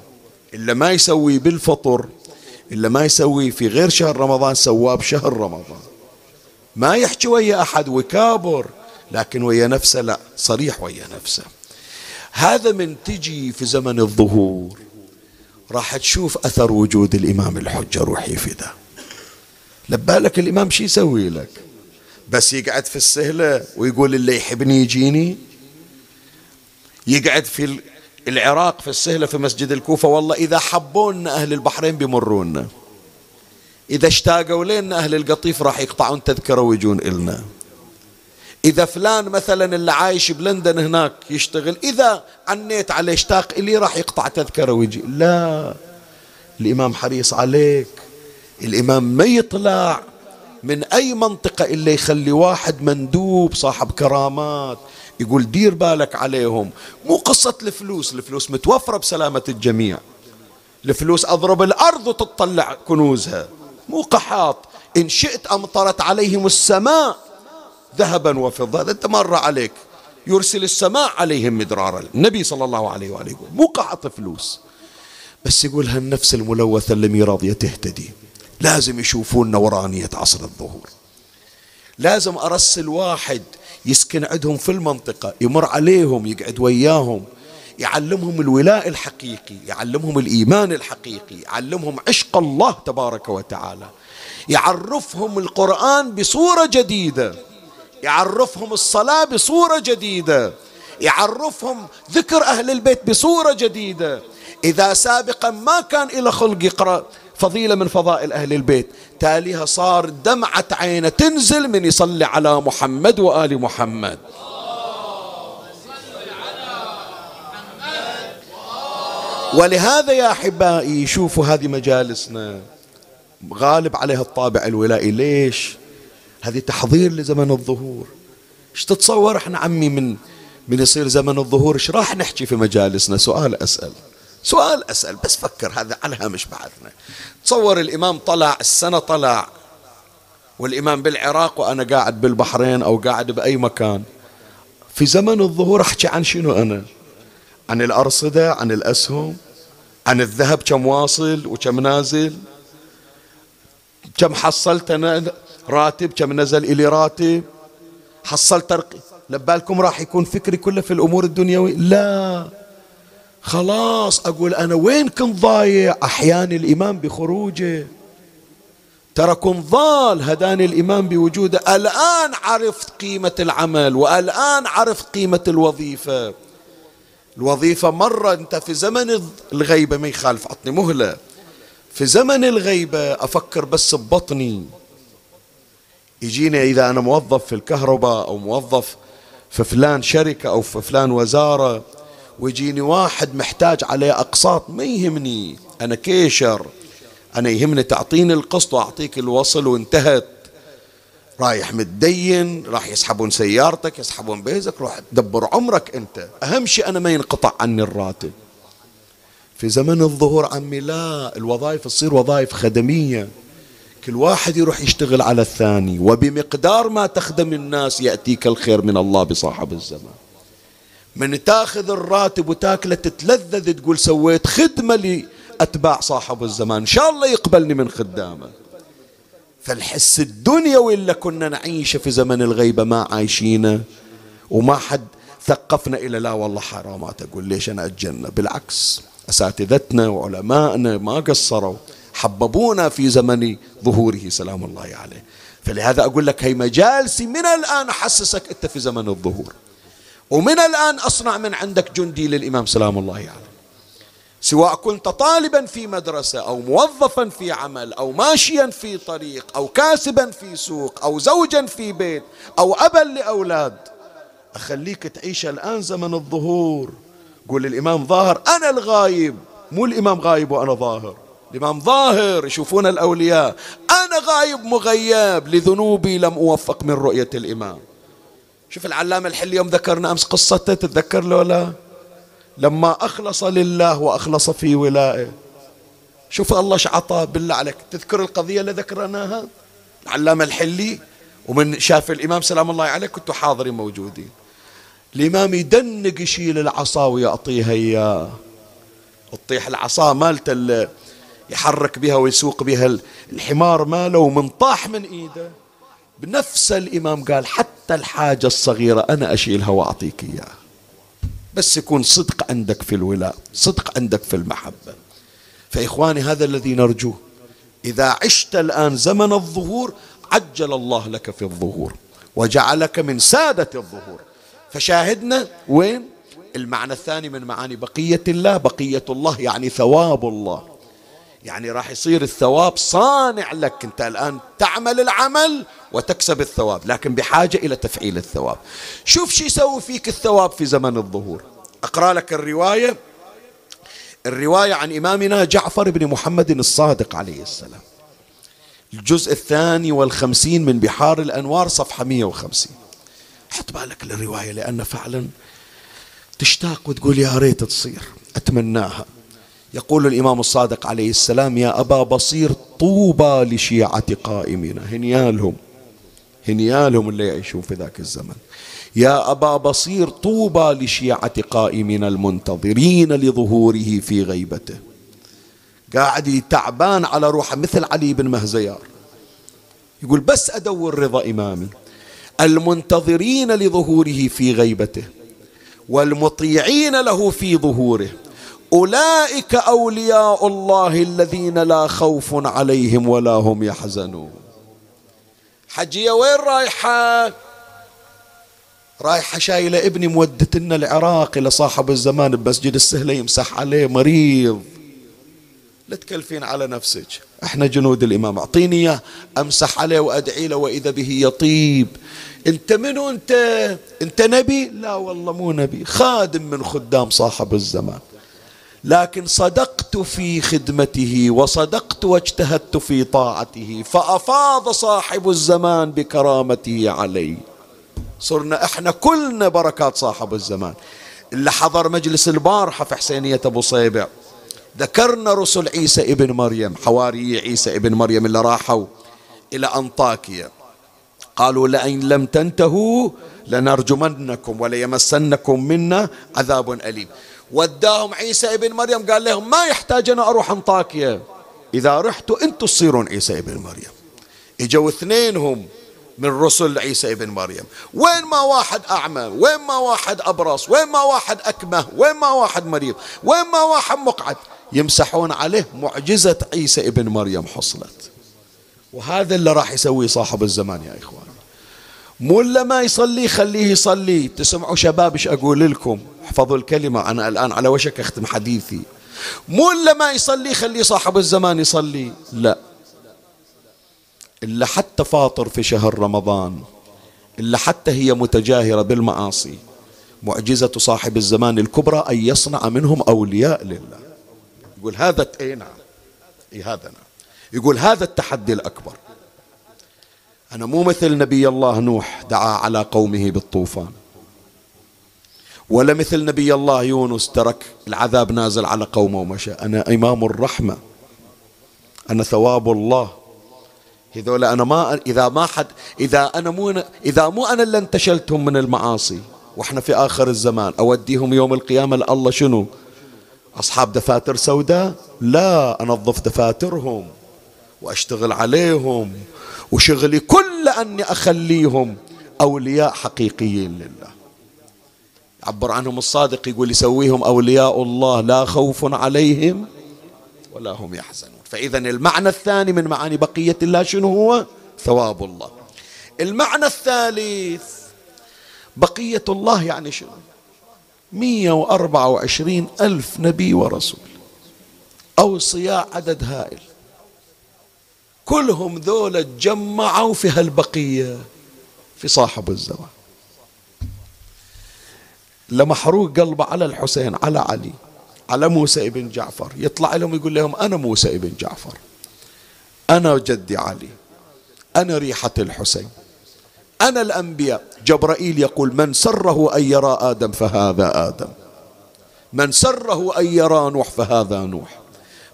إلا ما يسوي بالفطر إلا ما يسوي في غير شهر رمضان سواه بشهر رمضان. ما يحكي ويا أحد وكابر لكن ويا نفسه لا صريح ويا نفسه. هذا من تجي في زمن الظهور. راح تشوف أثر وجود الإمام الحجة روحي فدا لبالك الإمام شي يسوي لك؟ بس يقعد في السهلة ويقول اللي يحبني يجيني؟ يقعد في العراق في السهلة في مسجد الكوفة؟ والله إذا حبونا أهل البحرين بيمرونا. إذا اشتاقوا لنا أهل القطيف راح يقطعون تذكرة ويجون إلنا. إذا فلان مثلا اللي عايش بلندن هناك يشتغل إذا عنيت عليه اشتاق إلي راح يقطع تذكرة ويجي. لا الإمام حريص عليك. الإمام ما يطلع من أي منطقة إلا يخلي واحد مندوب صاحب كرامات يقول دير بالك عليهم. مو قصة الفلوس الفلوس متوفرة بسلامة الجميع. الفلوس أضرب الأرض وتطلع كنوزها. مو قحاط. إن شئت أمطرت عليهم السماء ذهبا وفضة. أنت مر عليك. يرسل السماء عليهم مدرارا. النبي صلى الله عليه وآله مو قحط فلوس. بس يقول هالنفس الملوثة اللي راضية تهتدي. لازم يشوفون نورانية عصر الظهور. لازم أرسل واحد يسكن عندهم في المنطقة يمر عليهم يقعد وياهم. يعلمهم الولاء الحقيقي يعلمهم الإيمان الحقيقي يعلمهم عشق الله تبارك وتعالى. يعرفهم القرآن بصورة جديدة. يعرفهم الصلاة بصورة جديدة. يعرفهم ذكر أهل البيت بصورة جديدة. إذا سابقا ما كان إلى خلق يقرأ فضيلة من فضائل أهل البيت. تاليها صار دمعة عينة تنزل من يصلي على محمد وآل محمد. ولهذا يا أحبائي شوفوا هذه مجالسنا. غالب عليها الطابع الولائي. ليش؟ هذه تحضير لزمن الظهور. إيش تتصور إحنا عمي من من يصير زمن الظهور؟ إيش راح نحكي في مجالسنا؟ سؤال أسأل. سؤال أسأل. بس فكر هذا على هامش بحثنا تصور الإمام طلع السنة طلع والإمام بالعراق وأنا قاعد بالبحرين أو قاعد بأي مكان. في زمن الظهور أحكي عن شنو أنا؟ عن الأرصدة عن الأسهم عن الذهب كم واصل وكم نازل كم حصلت راتب كم نزل إلي راتب حصلت رقي لبالكم راح يكون فكري كله في الأمور الدنيوية؟ لا. خلاص أقول أنا وين كنت ضايع؟ أحياني الإمام بخروجه. ترى كنت ضال هداني الإمام بوجوده. الآن عرفت قيمة العمل والآن عرفت قيمة الوظيفة. الوظيفة مرة أنت في زمن الغيبة ما يخالف. عطني مهلة. في زمن الغيبة أفكر بس ببطني. يجيني إذا أنا موظف في الكهرباء أو موظف في فلان شركة أو في فلان وزارة ويجيني واحد محتاج عليه أقساط ما يهمني. أنا كيشر. أنا يهمني تعطيني القسط وأعطيك الوصل وانتهت. رايح متدين راح يسحبون سيارتك يسحبون بيزك روح تدبر عمرك أنت. أهم شيء أنا ما ينقطع عني الراتب. في زمن الظهور عمي لا الوظائف تصير وظائف خدمية. كل واحد يروح يشتغل على الثاني وبمقدار ما تخدم الناس يأتيك الخير من الله بصاحب الزمان. من تاخذ الراتب وتاكله تتلذذ تقول سويت خدمة لأتباع صاحب الزمان. إن شاء الله يقبلني من خدامة. فالحس الدنيوي اللي كنا نعيشه في زمن الغيبة ما عايشينه وما حد ثقفنا إلى لا والله حرامات أقول ليش أنا أتجنى بالعكس أساتذتنا وعلمائنا ما قصروا حببونا في زمن ظهوره سلام الله عليه. فلهذا أقول لك هي مجالسي من الآن أحسسك أنت في زمن الظهور. ومن الآن أصنع من عندك جندي للإمام سلام الله عليه. سواء كنت طالبا في مدرسة أو موظفا في عمل أو ماشيا في طريق أو كاسبا في سوق أو زوجا في بيت أو أبا لأولاد أخليك تعيش الآن زمن الظهور. قول الإمام ظاهر أنا الغايب. مو الإمام غايب وأنا ظاهر. الإمام ظاهر يشوفون الأولياء. أنا غايب مغيب لذنوبي لم أوفق من رؤية الإمام. شوف العلامة الحل يوم ذكرنا أمس قصته تتذكر له لا لما أخلص لله وأخلص في ولائه. شوف الله عطى بالله عليك. تذكر القضية اللي ذكرناها؟ العلامة الحلي ومن شاف الإمام سلام الله عليه كنتوا حاضرين موجودين. الإمام يدنق يشيل العصا ويعطيها إياه. تطيح العصا مالته يحرك بها ويسوق بها الحمار ماله ومن طاح من إيده. بنفس الإمام قال حتى الحاجة الصغيرة أنا أشيلها وأعطيك إياها. بس يكون صدق عندك في الولاء صدق عندك في المحبة. فإخواني هذا الذي نرجوه. إذا عشت الآن زمن الظهور عجل الله لك في الظهور وجعلك من سادة الظهور. فشاهدنا وين؟ المعنى الثاني من معاني بقية الله. بقية الله يعني ثواب الله. يعني راح يصير الثواب صانع لك. انت الآن تعمل العمل وتكسب الثواب لكن بحاجة إلى تفعيل الثواب. شوف شو يسوي فيك الثواب في زمن الظهور. أقرأ لك الرواية. الرواية عن إمامنا جعفر بن محمد الصادق عليه السلام. الجزء الثاني والخمسين من بحار الأنوار صفحة 150 حط بالك للرواية لأن فعلا تشتاق وتقول يا ريت تصير. أتمناها. يقول الإمام الصادق عليه السلام يا أبا بصير طوبى لشيعة قائمنا هنيالهم هنيالهم اللي يعيشون في ذاك الزمن. يا أبا بصير طوبى لشيعة قائمنا المنتظرين لظهوره في غيبته. قاعد تعبان على روحه مثل علي بن مهزيار. يقول بس أدور رضا إمامي. المنتظرين لظهوره في غيبته والمطيعين له في ظهوره. أولئك أولياء الله الذين لا خوف عليهم ولا هم يحزنون. حجية وين رايحة؟ رايحة شايلة ابني مودتنا العراق إلى صاحب الزمان بمسجد السهلة يمسح عليه مريض. لا تكلفين على نفسك. إحنا جنود الإمام. أعطيني إياه. أمسح عليه وأدعي له وإذا به يطيب. أنت منو انت أنت نبي؟ لا والله مو نبي. خادم من خدام صاحب الزمان. لكن صدقت في خدمته وصدقت واجتهدت في طاعته فأفاض صاحب الزمان بكرامته علي. صرنا إحنا كلنا بركات صاحب الزمان. اللي حضر مجلس البارحه في حسينية أبو صيبع. ذكرنا رسل عيسى ابن مريم حواري عيسى ابن مريم اللي راحوا إلى أنطاكيا. قالوا لئن لم تنتهوا لنرجمنكم وليمسنكم منا عذاب أليم. وداهم عيسى ابن مريم قال لهم ما يحتاج أنا أروح أنطاكيا. إذا رحتوا أنتوا تصيرون عيسى ابن مريم. إجوا اثنينهم من رسل عيسى ابن مريم. وين ما واحد أعمى وين ما واحد أبرص وين ما واحد أكمه وين ما واحد مريض وين ما واحد مقعد يمسحون عليه معجزة عيسى ابن مريم حصلت وهذا اللي راح يسويه صاحب الزمان يا إخوان. مو إلا ما يصلي خليه يصلي. تسمعوا شباب إيش أقول لكم؟ احفظوا الكلمة. أنا الآن على وشك أختم حديثي. مو إلا ما يصلي خليه صاحب الزمان يصلي. لا. إلا حتى فاطر في شهر رمضان. إلا حتى هي متجاهرة بالمعاصي. معجزة صاحب الزمان الكبرى أن يصنع منهم أولياء لله. يقول هذا اي نعم؟ اي هذا نعم؟ يقول هذا التحدي الأكبر. أنا مو مثل نبي الله نوح دعا على قومه بالطوفان. ولا مثل نبي الله يونس ترك العذاب نازل على قومه ومشى أنا إمام الرحمة. أنا ثواب الله. هذول أنا ما إذا ما حد إذا أنا مو إذا مو أنا اللي انتشلتهم من المعاصي وإحنا في آخر الزمان أوديهم يوم القيامة لله شنو؟ أصحاب دفاتر سوداء؟ لا أنظف دفاترهم وأشتغل عليهم. وشغلي كل أني أخليهم أولياء حقيقيين لله. عبر عنهم الصادق يقول يسويهم أولياء الله لا خوف عليهم ولا هم يحزنون. فإذا المعنى الثاني من معاني بقية الله شنو هو؟ ثواب الله. المعنى الثالث بقية الله يعني شنو؟ مية وأربعة وعشرين ألف نبي ورسول أوصياء عدد هائل. كلهم ذولا تجمعوا في هالبقية في صاحب الزمان. لمحروق قلبه على الحسين على علي على موسى ابن جعفر. يطلع لهم يقول لهم أنا موسى ابن جعفر. أنا جدي علي. أنا ريحة الحسين. أنا الأنبياء. جبرائيل يقول من سره أن يرى آدم فهذا آدم. من سره أن يرى نوح فهذا نوح.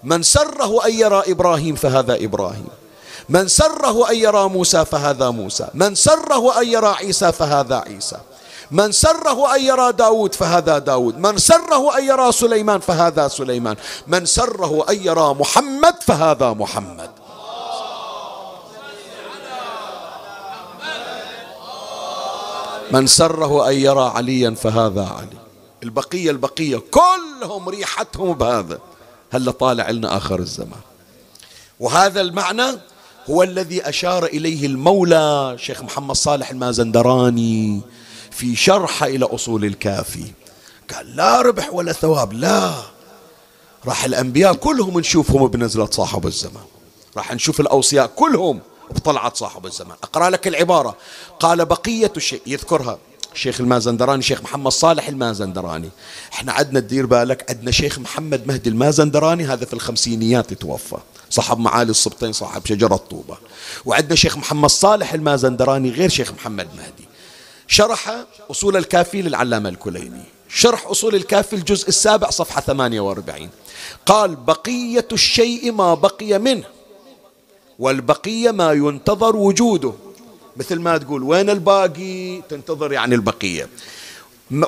من سره أن يرى إبراهيم فهذا إبراهيم. من سره أن يرى موسى فهذا موسى. من سره أن يرى عيسى فهذا عيسى. من سره أن يرى داود فهذا داود. من سره أن يرى سليمان فهذا سليمان. من سره أن يرى محمد فهذا محمد. من سره أن يرى عليا فهذا علي. البقية البقية كلهم ريحتهم بهذا. هلا طالع لنا آخر الزمان. وهذا المعنى هو الذي أشار إليه المولى شيخ محمد صالح المازندراني في شرحه إلى أصول الكافي. قال لا ربح ولا ثواب لا. راح الأنبياء كلهم نشوفهم بنزلة صاحب الزمان. راح نشوف الأوصياء كلهم بطلعت صاحب الزمان. أقرأ لك العبارة. قال بقية الشيء يذكرها. الشيخ المازندراني شيخ محمد صالح المازندراني. إحنا عدنا تدير بالك عندنا شيخ محمد مهدي المازندراني هذا في الخمسينيات توفى. صاحب معالي الصبتين صاحب شجرة طوبة وعندنا شيخ محمد صالح المازندراني غير شيخ محمد مهدي. شرح أصول الكافي للعلامة الكليني. شرح أصول الكافي الجزء السابع صفحة 48 قال بقية الشيء ما بقي منه والبقية ما ينتظر وجوده. مثل ما تقول وين الباقي؟ تنتظر يعني البقية.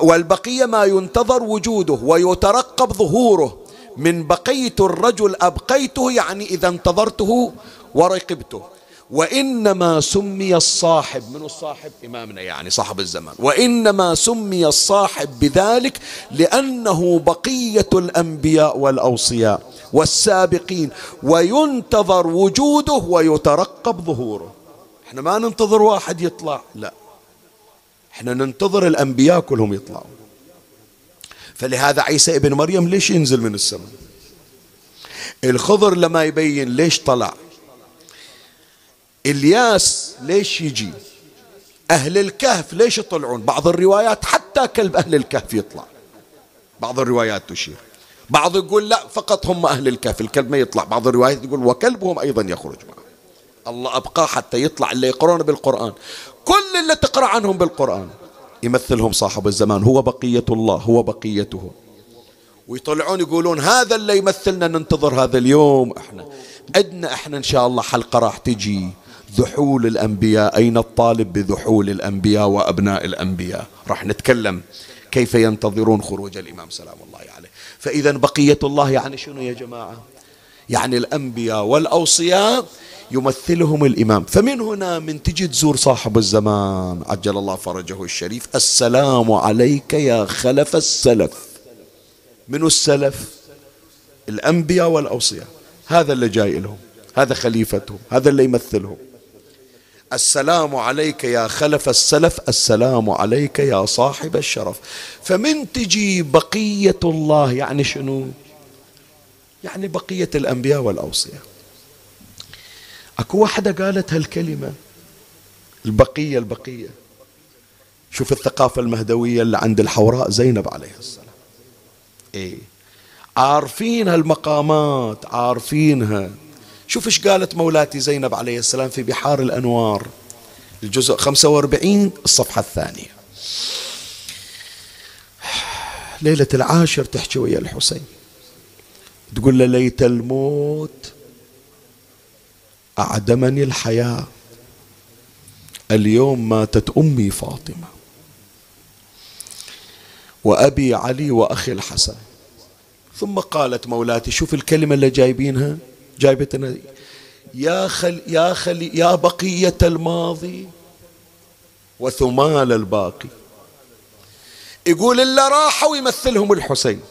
والبقية ما ينتظر وجوده ويترقب ظهوره. من بقيت الرجل أبقيته يعني إذا انتظرته ورقبته. وإنما سمي الصاحب من الصاحب؟ إمامنا يعني صاحب الزمان. وإنما سمي الصاحب بذلك لأنه بقية الأنبياء والأوصياء والسابقين. وينتظر وجوده ويترقب ظهوره. إحنا ما ننتظر واحد يطلع لا. إحنا ننتظر الأنبياء كلهم يطلعوا. فلهذا عيسى ابن مريم ليش ينزل من السماء؟ الخضر لما يبين ليش طلع. إلياس ليش يجي؟ أهل الكهف ليش يطلعون؟ بعض الروايات حتى كلب أهل الكهف يطلع. بعض الروايات تشير. بعض يقول لا فقط هم أهل الكهف الكلب ما يطلع. بعض الروايات يقول وكلبهم أيضا يخرج معه. الله أبقاه حتى يطلع اللي يقرون بالقرآن. كل اللي تقرأ عنهم بالقرآن يمثلهم صاحب الزمان. هو بقية الله هو بقيته. ويطلعون يقولون هذا اللي يمثلنا ننتظر هذا اليوم. إحنا عندنا إحنا إن شاء الله حلقة راح تجي. ذحول الأنبياء. أين الطالب بذحول الأنبياء وأبناء الأنبياء؟ راح نتكلم كيف ينتظرون خروج الإمام. سلام الله عليه. فإذا بقية الله يعني شنو يا جماعة؟ يعني الأنبياء والأوصياء يمثلهم الإمام. فمن هنا من تجي تزور صاحب الزمان عجل الله فرجه الشريف. السلام عليك يا خلف السلف. من السلف؟ الأنبياء والأوصياء. هذا اللي جاي لهم هذا خليفتهم هذا اللي يمثلهم. السلام عليك يا خلف السلف السلام عليك يا صاحب الشرف. فمن تجي بقية الله يعني شنو؟ يعني بقية الأنبياء والأوصياء. أكو واحدة قالت هالكلمة. البقية البقية. شوف الثقافة المهدوية اللي عند الحوراء زينب عليه السلام. إيه. عارفين هالمقامات عارفينها. شوف إيش قالت مولاتي زينب عليه السلام في بحار الأنوار. الجزء 45 الصفحة الثانية. ليلة العاشر تحكي ويا الحسين. تقول له ليت الموت أعدمني الحياة. اليوم ماتت أمي فاطمة. وأبي علي وأخي الحسن. ثم قالت مولاتي شوف الكلمة اللي جايبينها جايبتنا يا خل يا خل يا بقية الماضي وثمال الباقي. يقول إلا راحوا يمثلهم الحسين.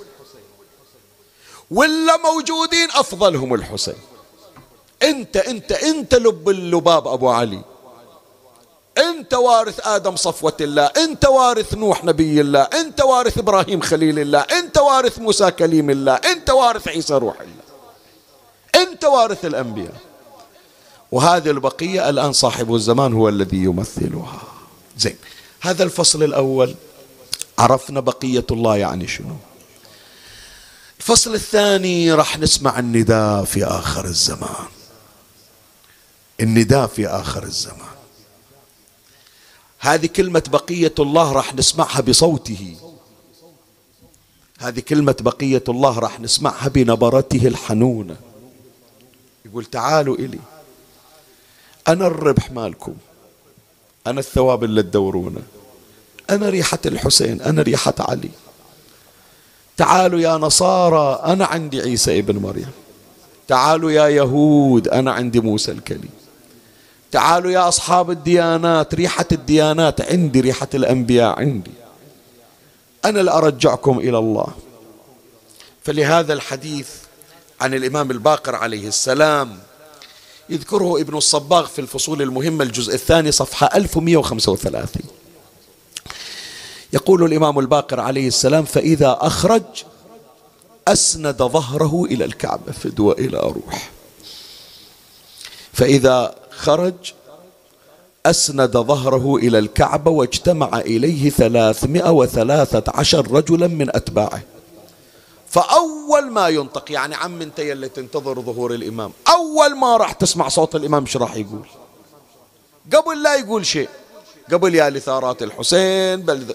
ولا موجودين أفضلهم الحسين. أنت أنت أنت لب اللباب أبو علي. أنت وارث آدم صفوة الله أنت وارث نوح نبي الله أنت وارث إبراهيم خليل الله أنت وارث موسى كليم الله أنت وارث عيسى روح الله. أنت وارث الأنبياء. وهذه البقية الآن صاحب الزمان هو الذي يمثلها. زين هذا الفصل الأول. عرفنا بقية الله يعني شنو. الفصل الثاني راح نسمع النداء في آخر الزمان. النداء في آخر الزمان. هذه كلمة بقية الله راح نسمعها بصوته. هذه كلمة بقية الله راح نسمعها بنبرته الحنونة يقول تعالوا إلي. أنا الربح مالكم. أنا الثواب اللي تدورونه. أنا ريحة الحسين. أنا ريحة علي. تعالوا يا نصارى. أنا عندي عيسى ابن مريم. تعالوا يا يهود. أنا عندي موسى الكليم تعالوا يا أصحاب الديانات ريحة الديانات عندي ريحة الأنبياء عندي. أنا اللي أرجعكم إلى الله. فلهذا الحديث عن الإمام الباقر عليه السلام يذكره ابن الصباغ في الفصول المهمة الجزء الثاني صفحة 1135 يقول الإمام الباقر عليه السلام فإذا أخرج أسند ظهره إلى الكعبة فدوى إلى روح. فإذا خرج أسند ظهره إلى الكعبة واجتمع إليه ثلاثمائة وثلاثة عشر رجلا من أتباعه. فأول ما ينطق يعني عم أنت يلي تنتظر ظهور الإمام أول ما راح تسمع صوت الإمام إيش راح يقول؟ قبل لا يقول شيء. قبل يا لثارات الحسين بل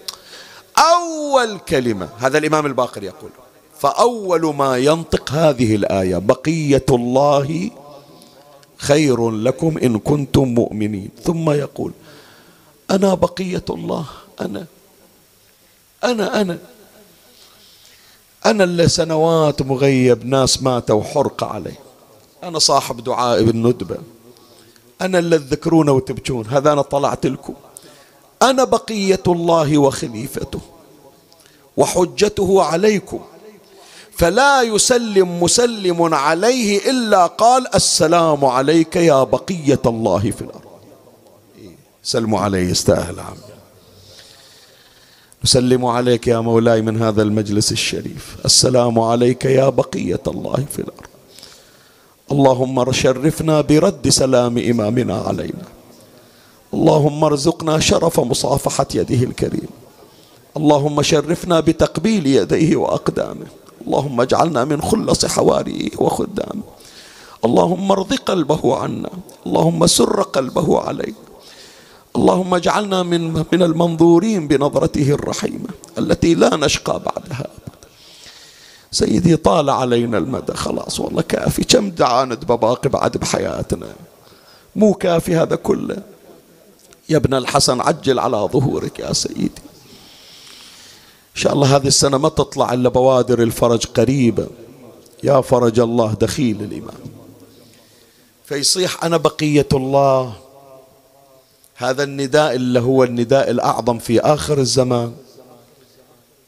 أول كلمة هذا الإمام الباقر يقول فأول ما ينطق هذه الآية بقية الله خير لكم إن كنتم مؤمنين. ثم يقول أنا بقية الله أنا أنا أنا. أنا اللي سنوات مغيب ناس ماتوا حرق علي. أنا صاحب دعاء بالندبة. أنا اللي تذكرون وتبكون هذا أنا طلعت لكم. أنا بقية الله وخليفته وحجته عليكم. فلا يسلم مسلم عليه إلا قال السلام عليك يا بقية الله في الأرض. سلموا عليه يستاهل عم نسلم عليك يا مولاي من هذا المجلس الشريف. السلام عليك يا بقية الله في الأرض. اللهم شرفنا برد سلام إمامنا علينا. اللهم ارزقنا شرف مصافحة يده الكريم. اللهم شرفنا بتقبيل يديه وأقدامه. اللهم اجعلنا من خلص حواريه وخدامه اللهم ارض قلبه عنا. اللهم سر قلبه علينا اللهم اجعلنا من من المنظورين بنظرته الرحيمة التي لا نشقى بعدها سيدي طال علينا المدى خلاص والله كافي. كم دعاند بباقي بعد بحياتنا؟ مو كافي هذا كله. يا ابن الحسن عجل على ظهورك يا سيدي. شاء الله هذه السنة ما تطلع إلا بوادر الفرج قريبة. يا فرج الله دخيل الإمام فيصيح أنا بقية الله. هذا النداء اللي هو النداء الأعظم في آخر الزمان.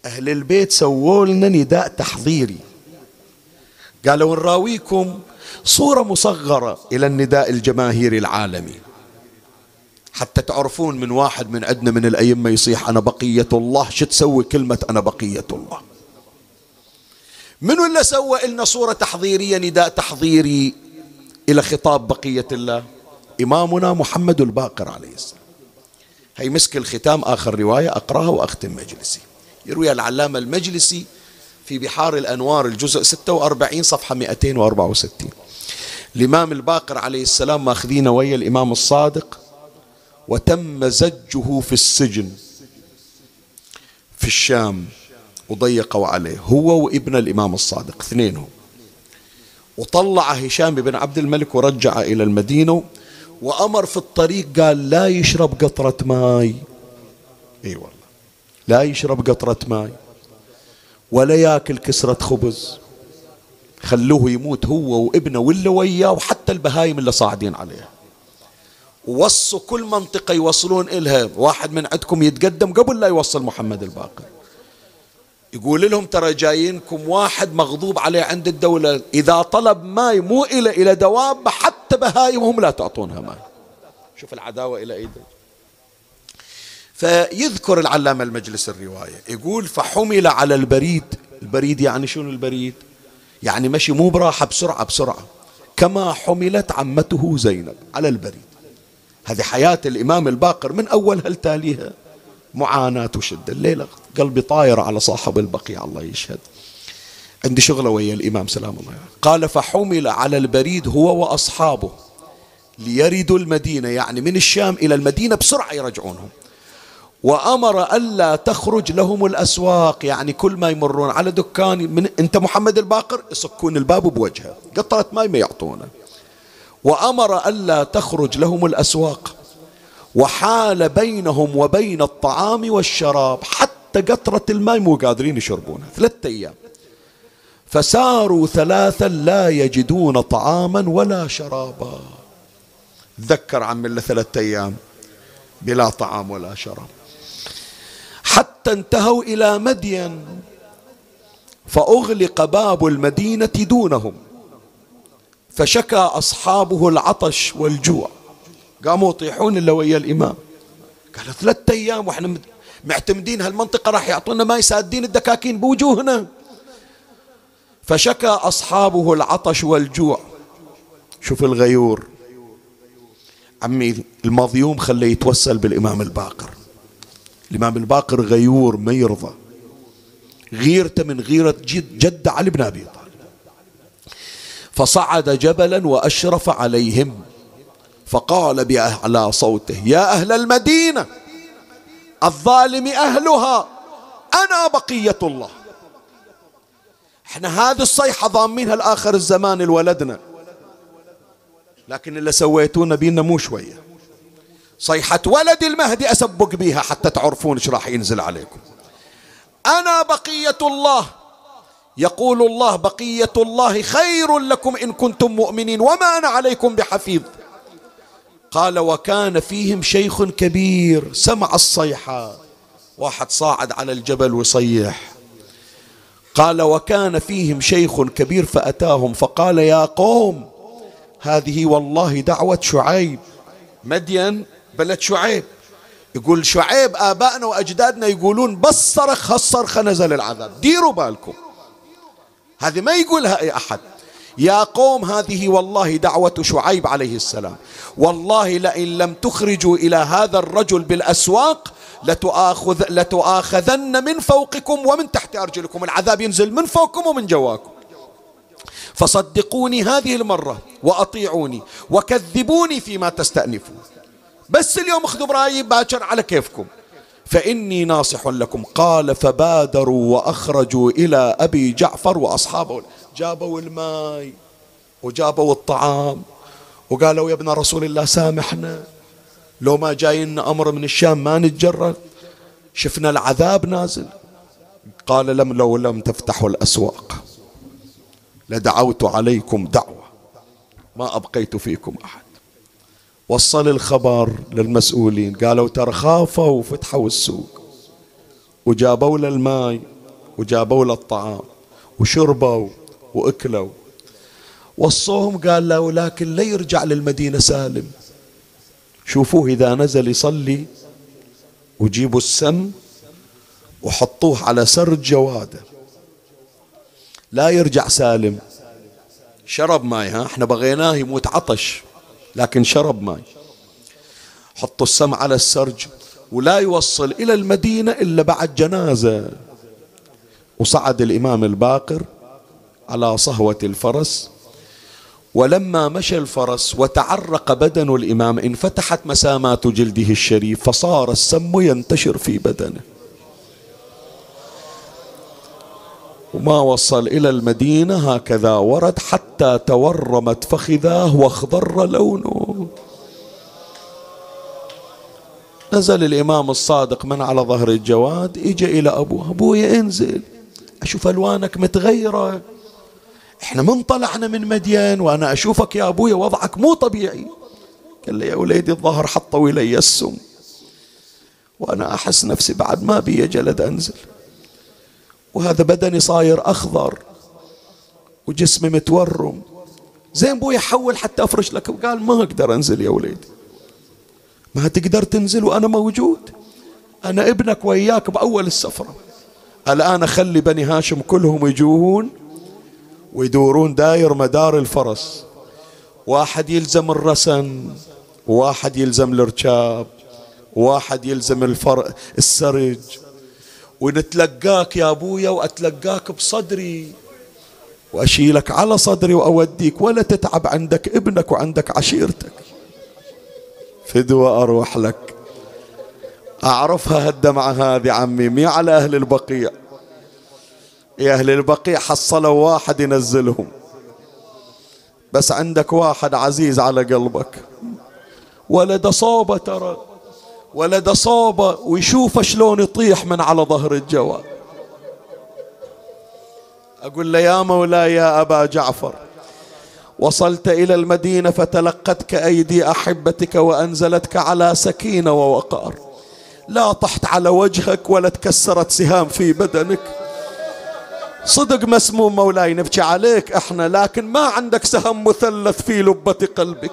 أهل البيت سووا لنا نداء تحضيري. قالوا نراويكم صورة مصغرة إلى النداء الجماهيري العالمي. حتى تعرفون من واحد من عندنا من الأئمة يصيح أنا بقية الله. شو تسوي كلمة أنا بقية الله من اللي سوى لنا صورة تحضيرية نداء تحضيري إلى خطاب بقية الله؟ إمامنا محمد الباقر عليه السلام. هي مسك الختام آخر رواية أقرأها وأختم مجلسي. يروي العلامة المجلسي في بحار الأنوار الجزء 46 صفحة 264 الإمام الباقر عليه السلام ماخذين ويا الإمام الصادق وتم زجه في السجن في الشام وضيقوا عليه هو وابن الإمام الصادق اثنينهم. وطلع هشام بن عبد الملك ورجع إلى المدينة وأمر في الطريق قال لا يشرب قطرة ماي. إي والله لا يشرب قطرة ماي ولا ياكل كسرة خبز. خلوه يموت هو وابنه واللي وياه وحتى البهايم اللي صاعدين عليها. وصوا كل منطقة يوصلون إلها. واحد من عندكم يتقدم قبل لا يوصل محمد الباقر. يقول لهم ترى جايينكم واحد مغضوب عليه عند الدولة. إذا طلب ماي مو إلى إلى دواب حتى بهايمهم لا تعطونها ماي. شوف العداوة إلى أي فيذكر العلامة المجلس الرواية. يقول فحمل على البريد. البريد يعني شنو البريد؟ يعني مشي مو براحة بسرعة بسرعة. كما حملت عمته زينب على البريد. هذه حياة الإمام الباقر من أولها لتاليها معاناة وشدة. الليلة قلبي طاير على صاحب البقيع الله يشهد. عندي شغلة ويا الإمام سلام الله قال فحمل على البريد هو وأصحابه ليردوا المدينة. يعني من الشام إلى المدينة بسرعة يرجعونهم. وأمر ألا تخرج لهم الأسواق. يعني كل ما يمرون على دكان من أنت محمد الباقر؟ يصكون الباب بوجهه. قطرة ماي ما يعطونه. وأمر ألا تخرج لهم الأسواق. وحال بينهم وبين الطعام والشراب حتى قطرة الماء مو قادرين يشربونها ثلاثة أيام. فساروا ثلاثا لا يجدون طعاما ولا شرابا. تذكر عم الله ثلاثة أيام. بلا طعام ولا شراب. حتى انتهوا إلى مدين فأغلق باب المدينة دونهم. فشكى أصحابه العطش والجوع. قاموا يطيحون إلا ويا الإمام. قالوا ثلاثة أيام وإحنا معتمدين هالمنطقة راح يعطونا ماء سادين الدكاكين بوجوهنا. فشكى أصحابه العطش والجوع. شوف الغيور. عمي المظيوم خليه يتوسل بالإمام الباقر. الإمام الباقر غيور ما يرضى. غيرته من غيرة جد, جد علي بن أبي طالب. فصعد جبلا وأشرف عليهم. فقال بأعلى صوته يا أهل المدينة الظالم أهلها أنا بقية الله. إحنا هذه الصيحة ضامينها لآخر الزمان لولدنا. لكن اللي سويتونا بينا مو شوية. صيحة ولد المهدي أسبق بيها حتى تعرفون إيش راح ينزل عليكم. أنا بقية الله يقول الله بقية الله خير لكم إن كنتم مؤمنين وما أنا عليكم بحفيظ. قال وكان فيهم شيخ كبير سمع الصيحة واحد صاعد على الجبل ويصيح قال وكان فيهم شيخ كبير فأتاهم فقال يا قوم هذه والله دعوة شعيب. مدين بلد شعيب. يقول شعيب آبائنا وأجدادنا يقولون بس صرخ هالصرخة نزل العذاب. ديروا بالكم. هذه ما يقولها أي أحد. يا قوم هذه والله دعوة شعيب عليه السلام. والله لئن لم تخرجوا إلى هذا الرجل بالأسواق لتؤاخذ لتؤاخذن من فوقكم ومن تحت أرجلكم. العذاب ينزل من فوقكم ومن جواكم. فصدقوني هذه المرة وأطيعوني وكذبوني فيما تستأنفون. بس اليوم اخذوا برأيي باكر على كيفكم. فإني ناصح لكم. قال فبادروا وأخرجوا إلى أبي جعفر وأصحابه. جابوا الماء وجابوا الطعام وقالوا يا ابن رسول الله سامحنا. لو ما جاينا أمر من الشام ما نتجرد. شفنا العذاب نازل. قال لم لو لم تفتحوا الأسواق لدعوت عليكم دعوة. ما أبقيت فيكم أحد. وصل الخبر للمسؤولين. قالوا ترى خافوا وفتحوا السوق. وجابوا له الماء وجابوا له الطعام وشربوا وأكلوا. وصوهم قال له ولكن لا يرجع للمدينة سالم. شوفوه إذا نزل يصلي وجيبوا السم وحطوه على سرج جواده. لا يرجع سالم. شرب ماي ها؟ إحنا بغيناه يموت عطش. لكن شرب ماي. حطوا السم على السرج ولا يوصل إلى المدينة إلا بعد جنازة. وصعد الإمام الباقر على صهوة الفرس ولما مشى الفرس وتعرق بدن الإمام انفتحت مسامات جلده الشريف فصار السم ينتشر في بدنه. وما وصل إلى المدينة هكذا ورد حتى تورمت فخذاه واخضر لونه. نزل الإمام الصادق من على ظهر الجواد إجا إلى أبوه أبويا انزل أشوف ألوانك متغيرة إحنا من طلعنا من مدين وأنا أشوفك يا أبويا وضعك مو طبيعي. قال لي يا وليدي الظهر حطوا إلي السم وأنا أحس نفسي بعد ما بي جلد أنزل. وهذا بدني صاير أخضر وجسمي متورم. زين بوي حول حتى أفرش لك وقال ما أقدر أنزل يا وليدي ما تقدر تنزل وأنا موجود. أنا ابنك وإياك بأول السفرة. الآن أخلي بني هاشم كلهم يجون ويدورون داير مدار الفرس. واحد يلزم الرسن واحد يلزم الركاب واحد يلزم الفر... السرج. ونتلقاك يا أبويا وأتلقاك بصدري. وأشيلك على صدري وأوديك ولا تتعب عندك ابنك وعندك عشيرتك. فدوة أروح لك. أعرفها هالدمعة هذه عمي مي على أهل البقيع. يا أهل البقيع حصلوا واحد ينزلهم. بس عندك واحد عزيز على قلبك. ولد صوبة ترى. ولد صوبه ويشوفه شلون يطيح من على ظهر الجواد أقول له يا مولاي يا أبا جعفر وصلت إلى المدينة فتلقتك أيدي أحبتك وأنزلتك على سكينة ووقار. لا طحت على وجهك ولا تكسرت سهام في بدنك. صدق مسموم مولاي نبكي عليك إحنا لكن ما عندك سهم مثلث في لبة قلبك.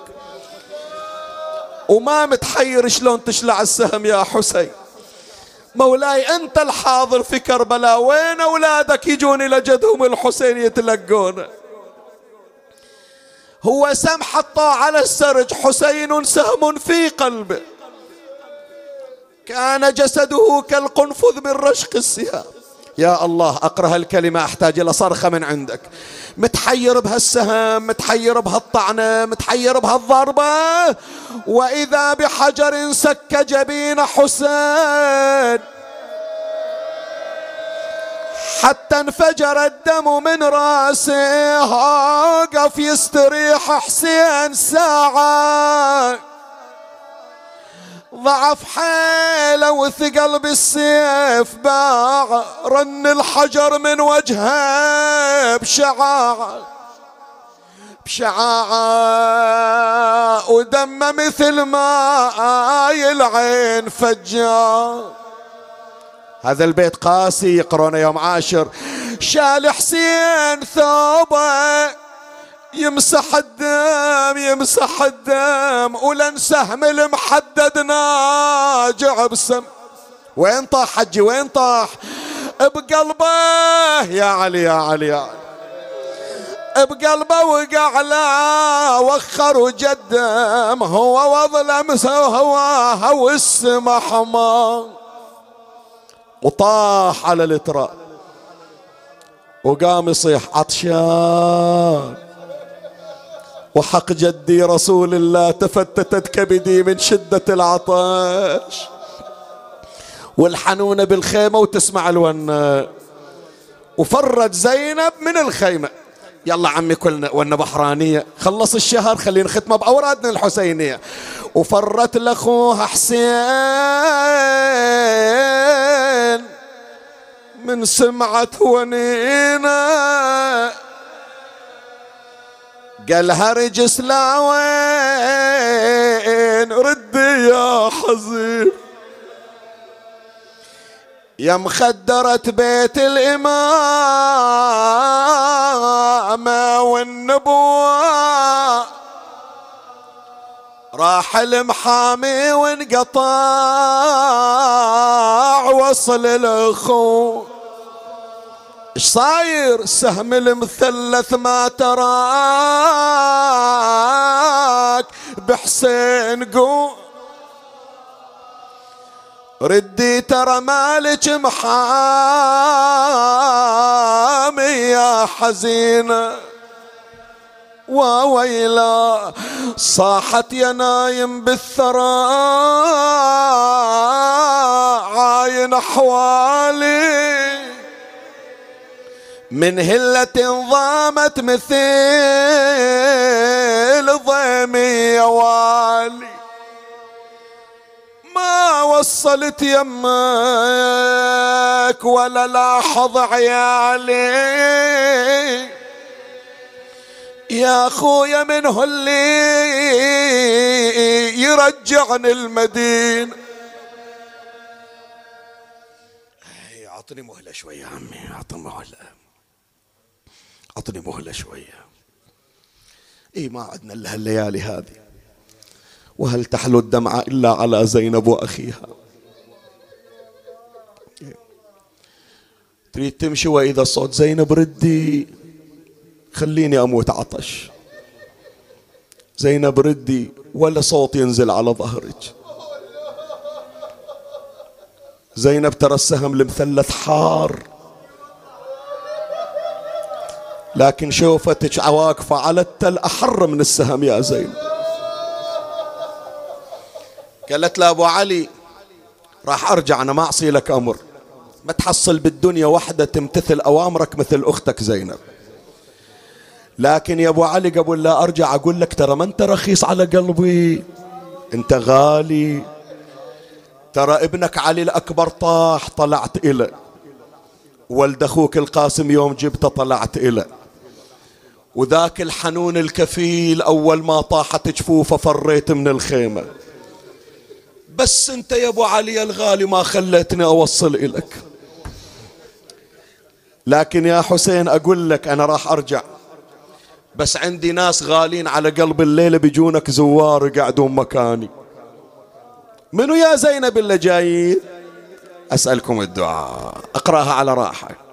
وما متحير شلون تشلع السهم يا حسين. مولاي أنت الحاضر في كربلاء. وين أولادك يجون إلى جدهم الحسين يتلقونه هو سم حطه على السرج حسين سهم في قلبه. كان جسده كالقنفذ من رشق السهام. يا الله أقرأ هالكلمة أحتاج إلى صرخة من عندك. متحير بهالسهم متحير بهالطعنة متحير بهالضربة. وإذا بحجر سك جبين حسين. حتى انفجر الدم من رأسه. وقف يستريح حسين ساعة. ضعف حيله وثقل بالسيف باع رن الحجر من وجهه بشعاعة بشعاعة ودم مثل ما العين فجار هذا البيت قاسي يقرونه يوم عاشر. شال حسين ثوبه يمسح الدم يمسح الدم ولن سهم المحدد ناجع بسم. وين طاح حجي؟ وين طاح؟ بقلبه. يا علي يا علي يا علي. بقلبه وقع لا وخر وجدم. هو وظلم هواها والسما حمار. وطاح على الاتراب وقام يصيح عطشان. وحق جدي رسول الله تفتتت كبدي من شدة العطش. والحنونة بالخيمة وتسمع الونة وفرت زينب من الخيمة. يلا عمي كلنا ون بحرانية. خلص الشهر خلينا نختمه بأورادنا الحسينية. وفرت لأخوها حسين من سمعة ونينا قال هرجس لا وين؟ ردي يا حزين. يا مخدرة بيت الإمامة والنبوة. راح المحامي وانقطع وصل الأخو إيش صاير؟ السهم المثلث ما تراك. بحسين قوم ردي ترى مالك محامي يا حزينة وويلا صاحت يا نايم بالثرى. عاين أحوالي. من هلة ضامت مثل ضيمي والي ما وصلت يمك ولا لاحظ عيالي. يا خويا من اللي يرجعني المدينة. أعطني مهلة شوية يا عمي أعطني مهلة. أعطني مهلة شوية. إيه ما عدنا إلا هالليالي هذه. وهل تحلو الدمعة إلا على زينب وأخيها؟ تريد تمشي وإذا صوت زينب ردي خليني أموت عطش. زينب ردي ولا صوت ينزل على ظهرك زينب ترى السهم المثلث حار. لكن شوفتك عواقفة على التل أحر من السهم يا زين. قالت له أبو علي راح أرجع أنا ما أعصي لك أمر. ما تحصل بالدنيا وحدة تمتثل أوامرك مثل أختك زينب. لكن يا أبو علي قبل لا أرجع أقول لك ترى ما أنت رخيص على قلبي. أنت غالي. ترى ابنك علي الأكبر طاح طلعت إلى. ولد أخوك القاسم يوم جبته طلعت إلى. وذاك الحنون الكفيل أول ما طاحت جفوفه فريت من الخيمة. بس أنت يا أبو علي الغالي ما خليتني أوصل إلك. لكن يا حسين أقول لك أنا راح أرجع. بس عندي ناس غالين على قلب الليلة بيجونك زوار يقعدون مكاني. منو يا زينب اللي جايين؟ أسألكم الدعاء. أقرأها على راحة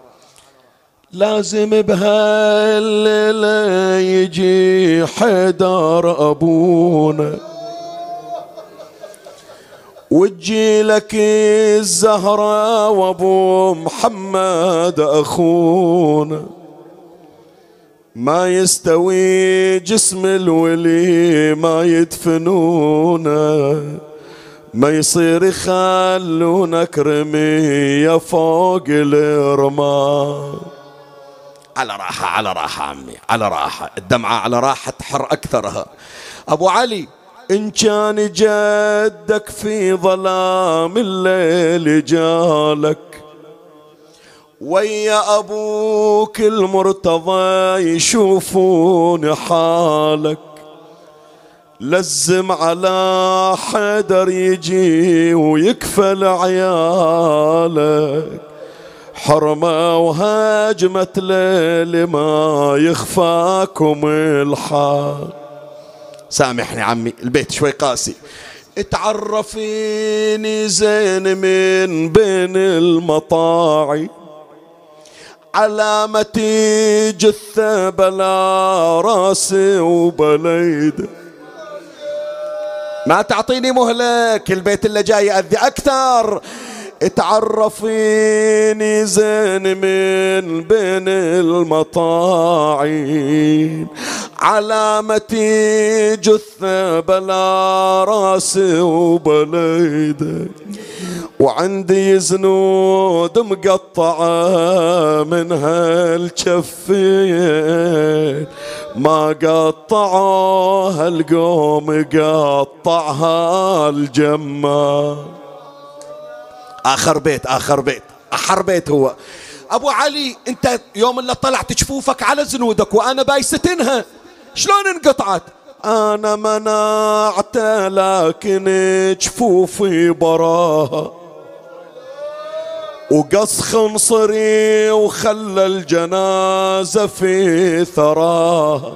لازم بهالليلة يجي حدار أبونا. وتجي لك الزهرة وأبو محمد أخونا. ما يستوي جسم الولي ما يدفنونه ما يصير يخلونك رمية فوق الرمال. على راحة على راحة عمي على راحة. الدمعة على راحة تحر أكثرها. أبو علي إن كان جدك في ظلام الليل جالك ويا أبوك المرتضى يشوفون حالك. لزم على حدر يجي ويكفل عيالك. حرمة وهاجمة ليل ما يخفاكم الحال. سامحني عمي البيت شوي قاسي. تعرفيني زين من بين المطاعي علامتي جثة بلا راسي وبليد. ما تعطيني مهلك البيت اللي جاي يأذي أكثر. تعرفيني زين من بين المطاعين علامتي جثة بلا رأس وبليدة وعندي زنود مقطعة من هالجفين ما قطعوها القوم قطعها الجمال. آخر بيت آخر بيت. أحر بيت هو. أبو علي أنت يوم اللي طلعت جفوفك على زنودك وأنا بايستنها شلون انقطعت؟ أنا منعت لكن جفوفي براها وقص خنصري وخلى الجنازة في ثراها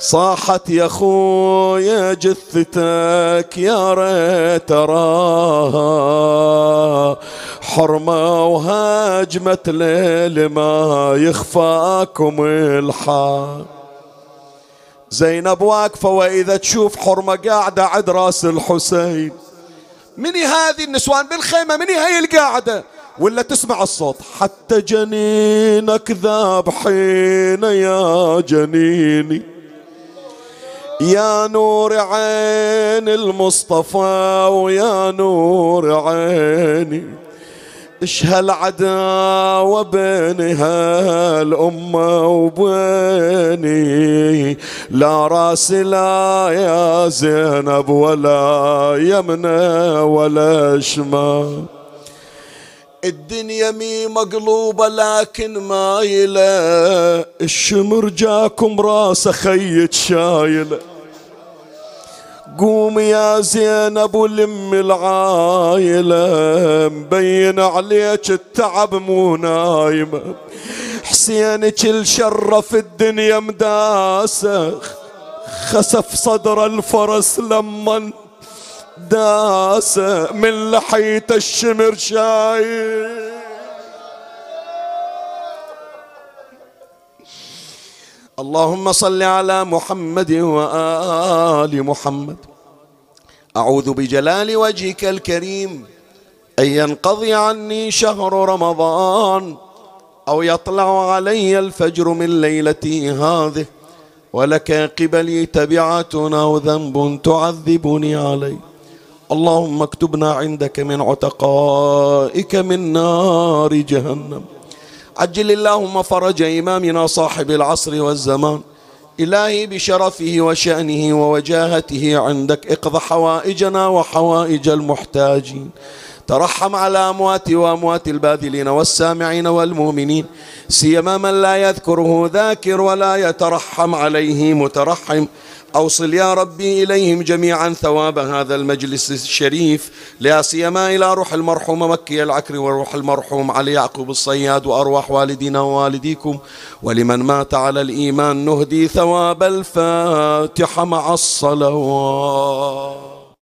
صاحت يا خويا جثتك يا ريت تراها حرمة وهاجمة ليل ما يخفاكم الحال زينب واقفة وإذا تشوف حرمة قاعدة عند راس الحسين. مني هذه النسوان بالخيمة؟ مني هاي القاعدة؟ ولا تسمع الصوت. حتى جنينك ذاب حين يا جنيني. يا نور عين المصطفى ويا نور عيني إيش هالعداوة بين هالأمة وبيني؟ لا رأس لا يا زينب ولا يمنى ولا شمال. الدنيا مي مقلوبة لكن مايلة الشمر جاكم راسه خيت شايلة قوم يا زينب ولم العايلة مبين عليك التعب مو نايمة حسينك الشرف الدنيا مداسخ خسف صدر الفرس لمن داس من لحية الشمر شايل. اللهم صل على محمد وآل محمد. أعوذ بجلال وجهك الكريم أن ينقضي عني شهر رمضان أو يطلع علي الفجر من ليلتي هذه ولك قبلي تبعة أو ذنب تعذبني عليه اللهم اكتبنا عندك من عتقائك من نار جهنم. عجل اللهم فرج إمامنا صاحب العصر والزمان. إلهي بشرفه وشأنه ووجاهته عندك. اقض حوائجنا وحوائج المحتاجين. ترحم على أموات وأموات الباذلين والسامعين والمؤمنين. سيما من لا يذكره ذاكر ولا يترحم عليه مترحم. أوصل يا ربي إليهم جميعا ثواب هذا المجلس الشريف لا سيما إلى روح المرحوم مكي العكري وروح المرحوم علي يعقوب الصياد وأرواح والدينا ووالديكم. ولمن مات على الإيمان نهدي ثواب الفاتحة مع الصلوات.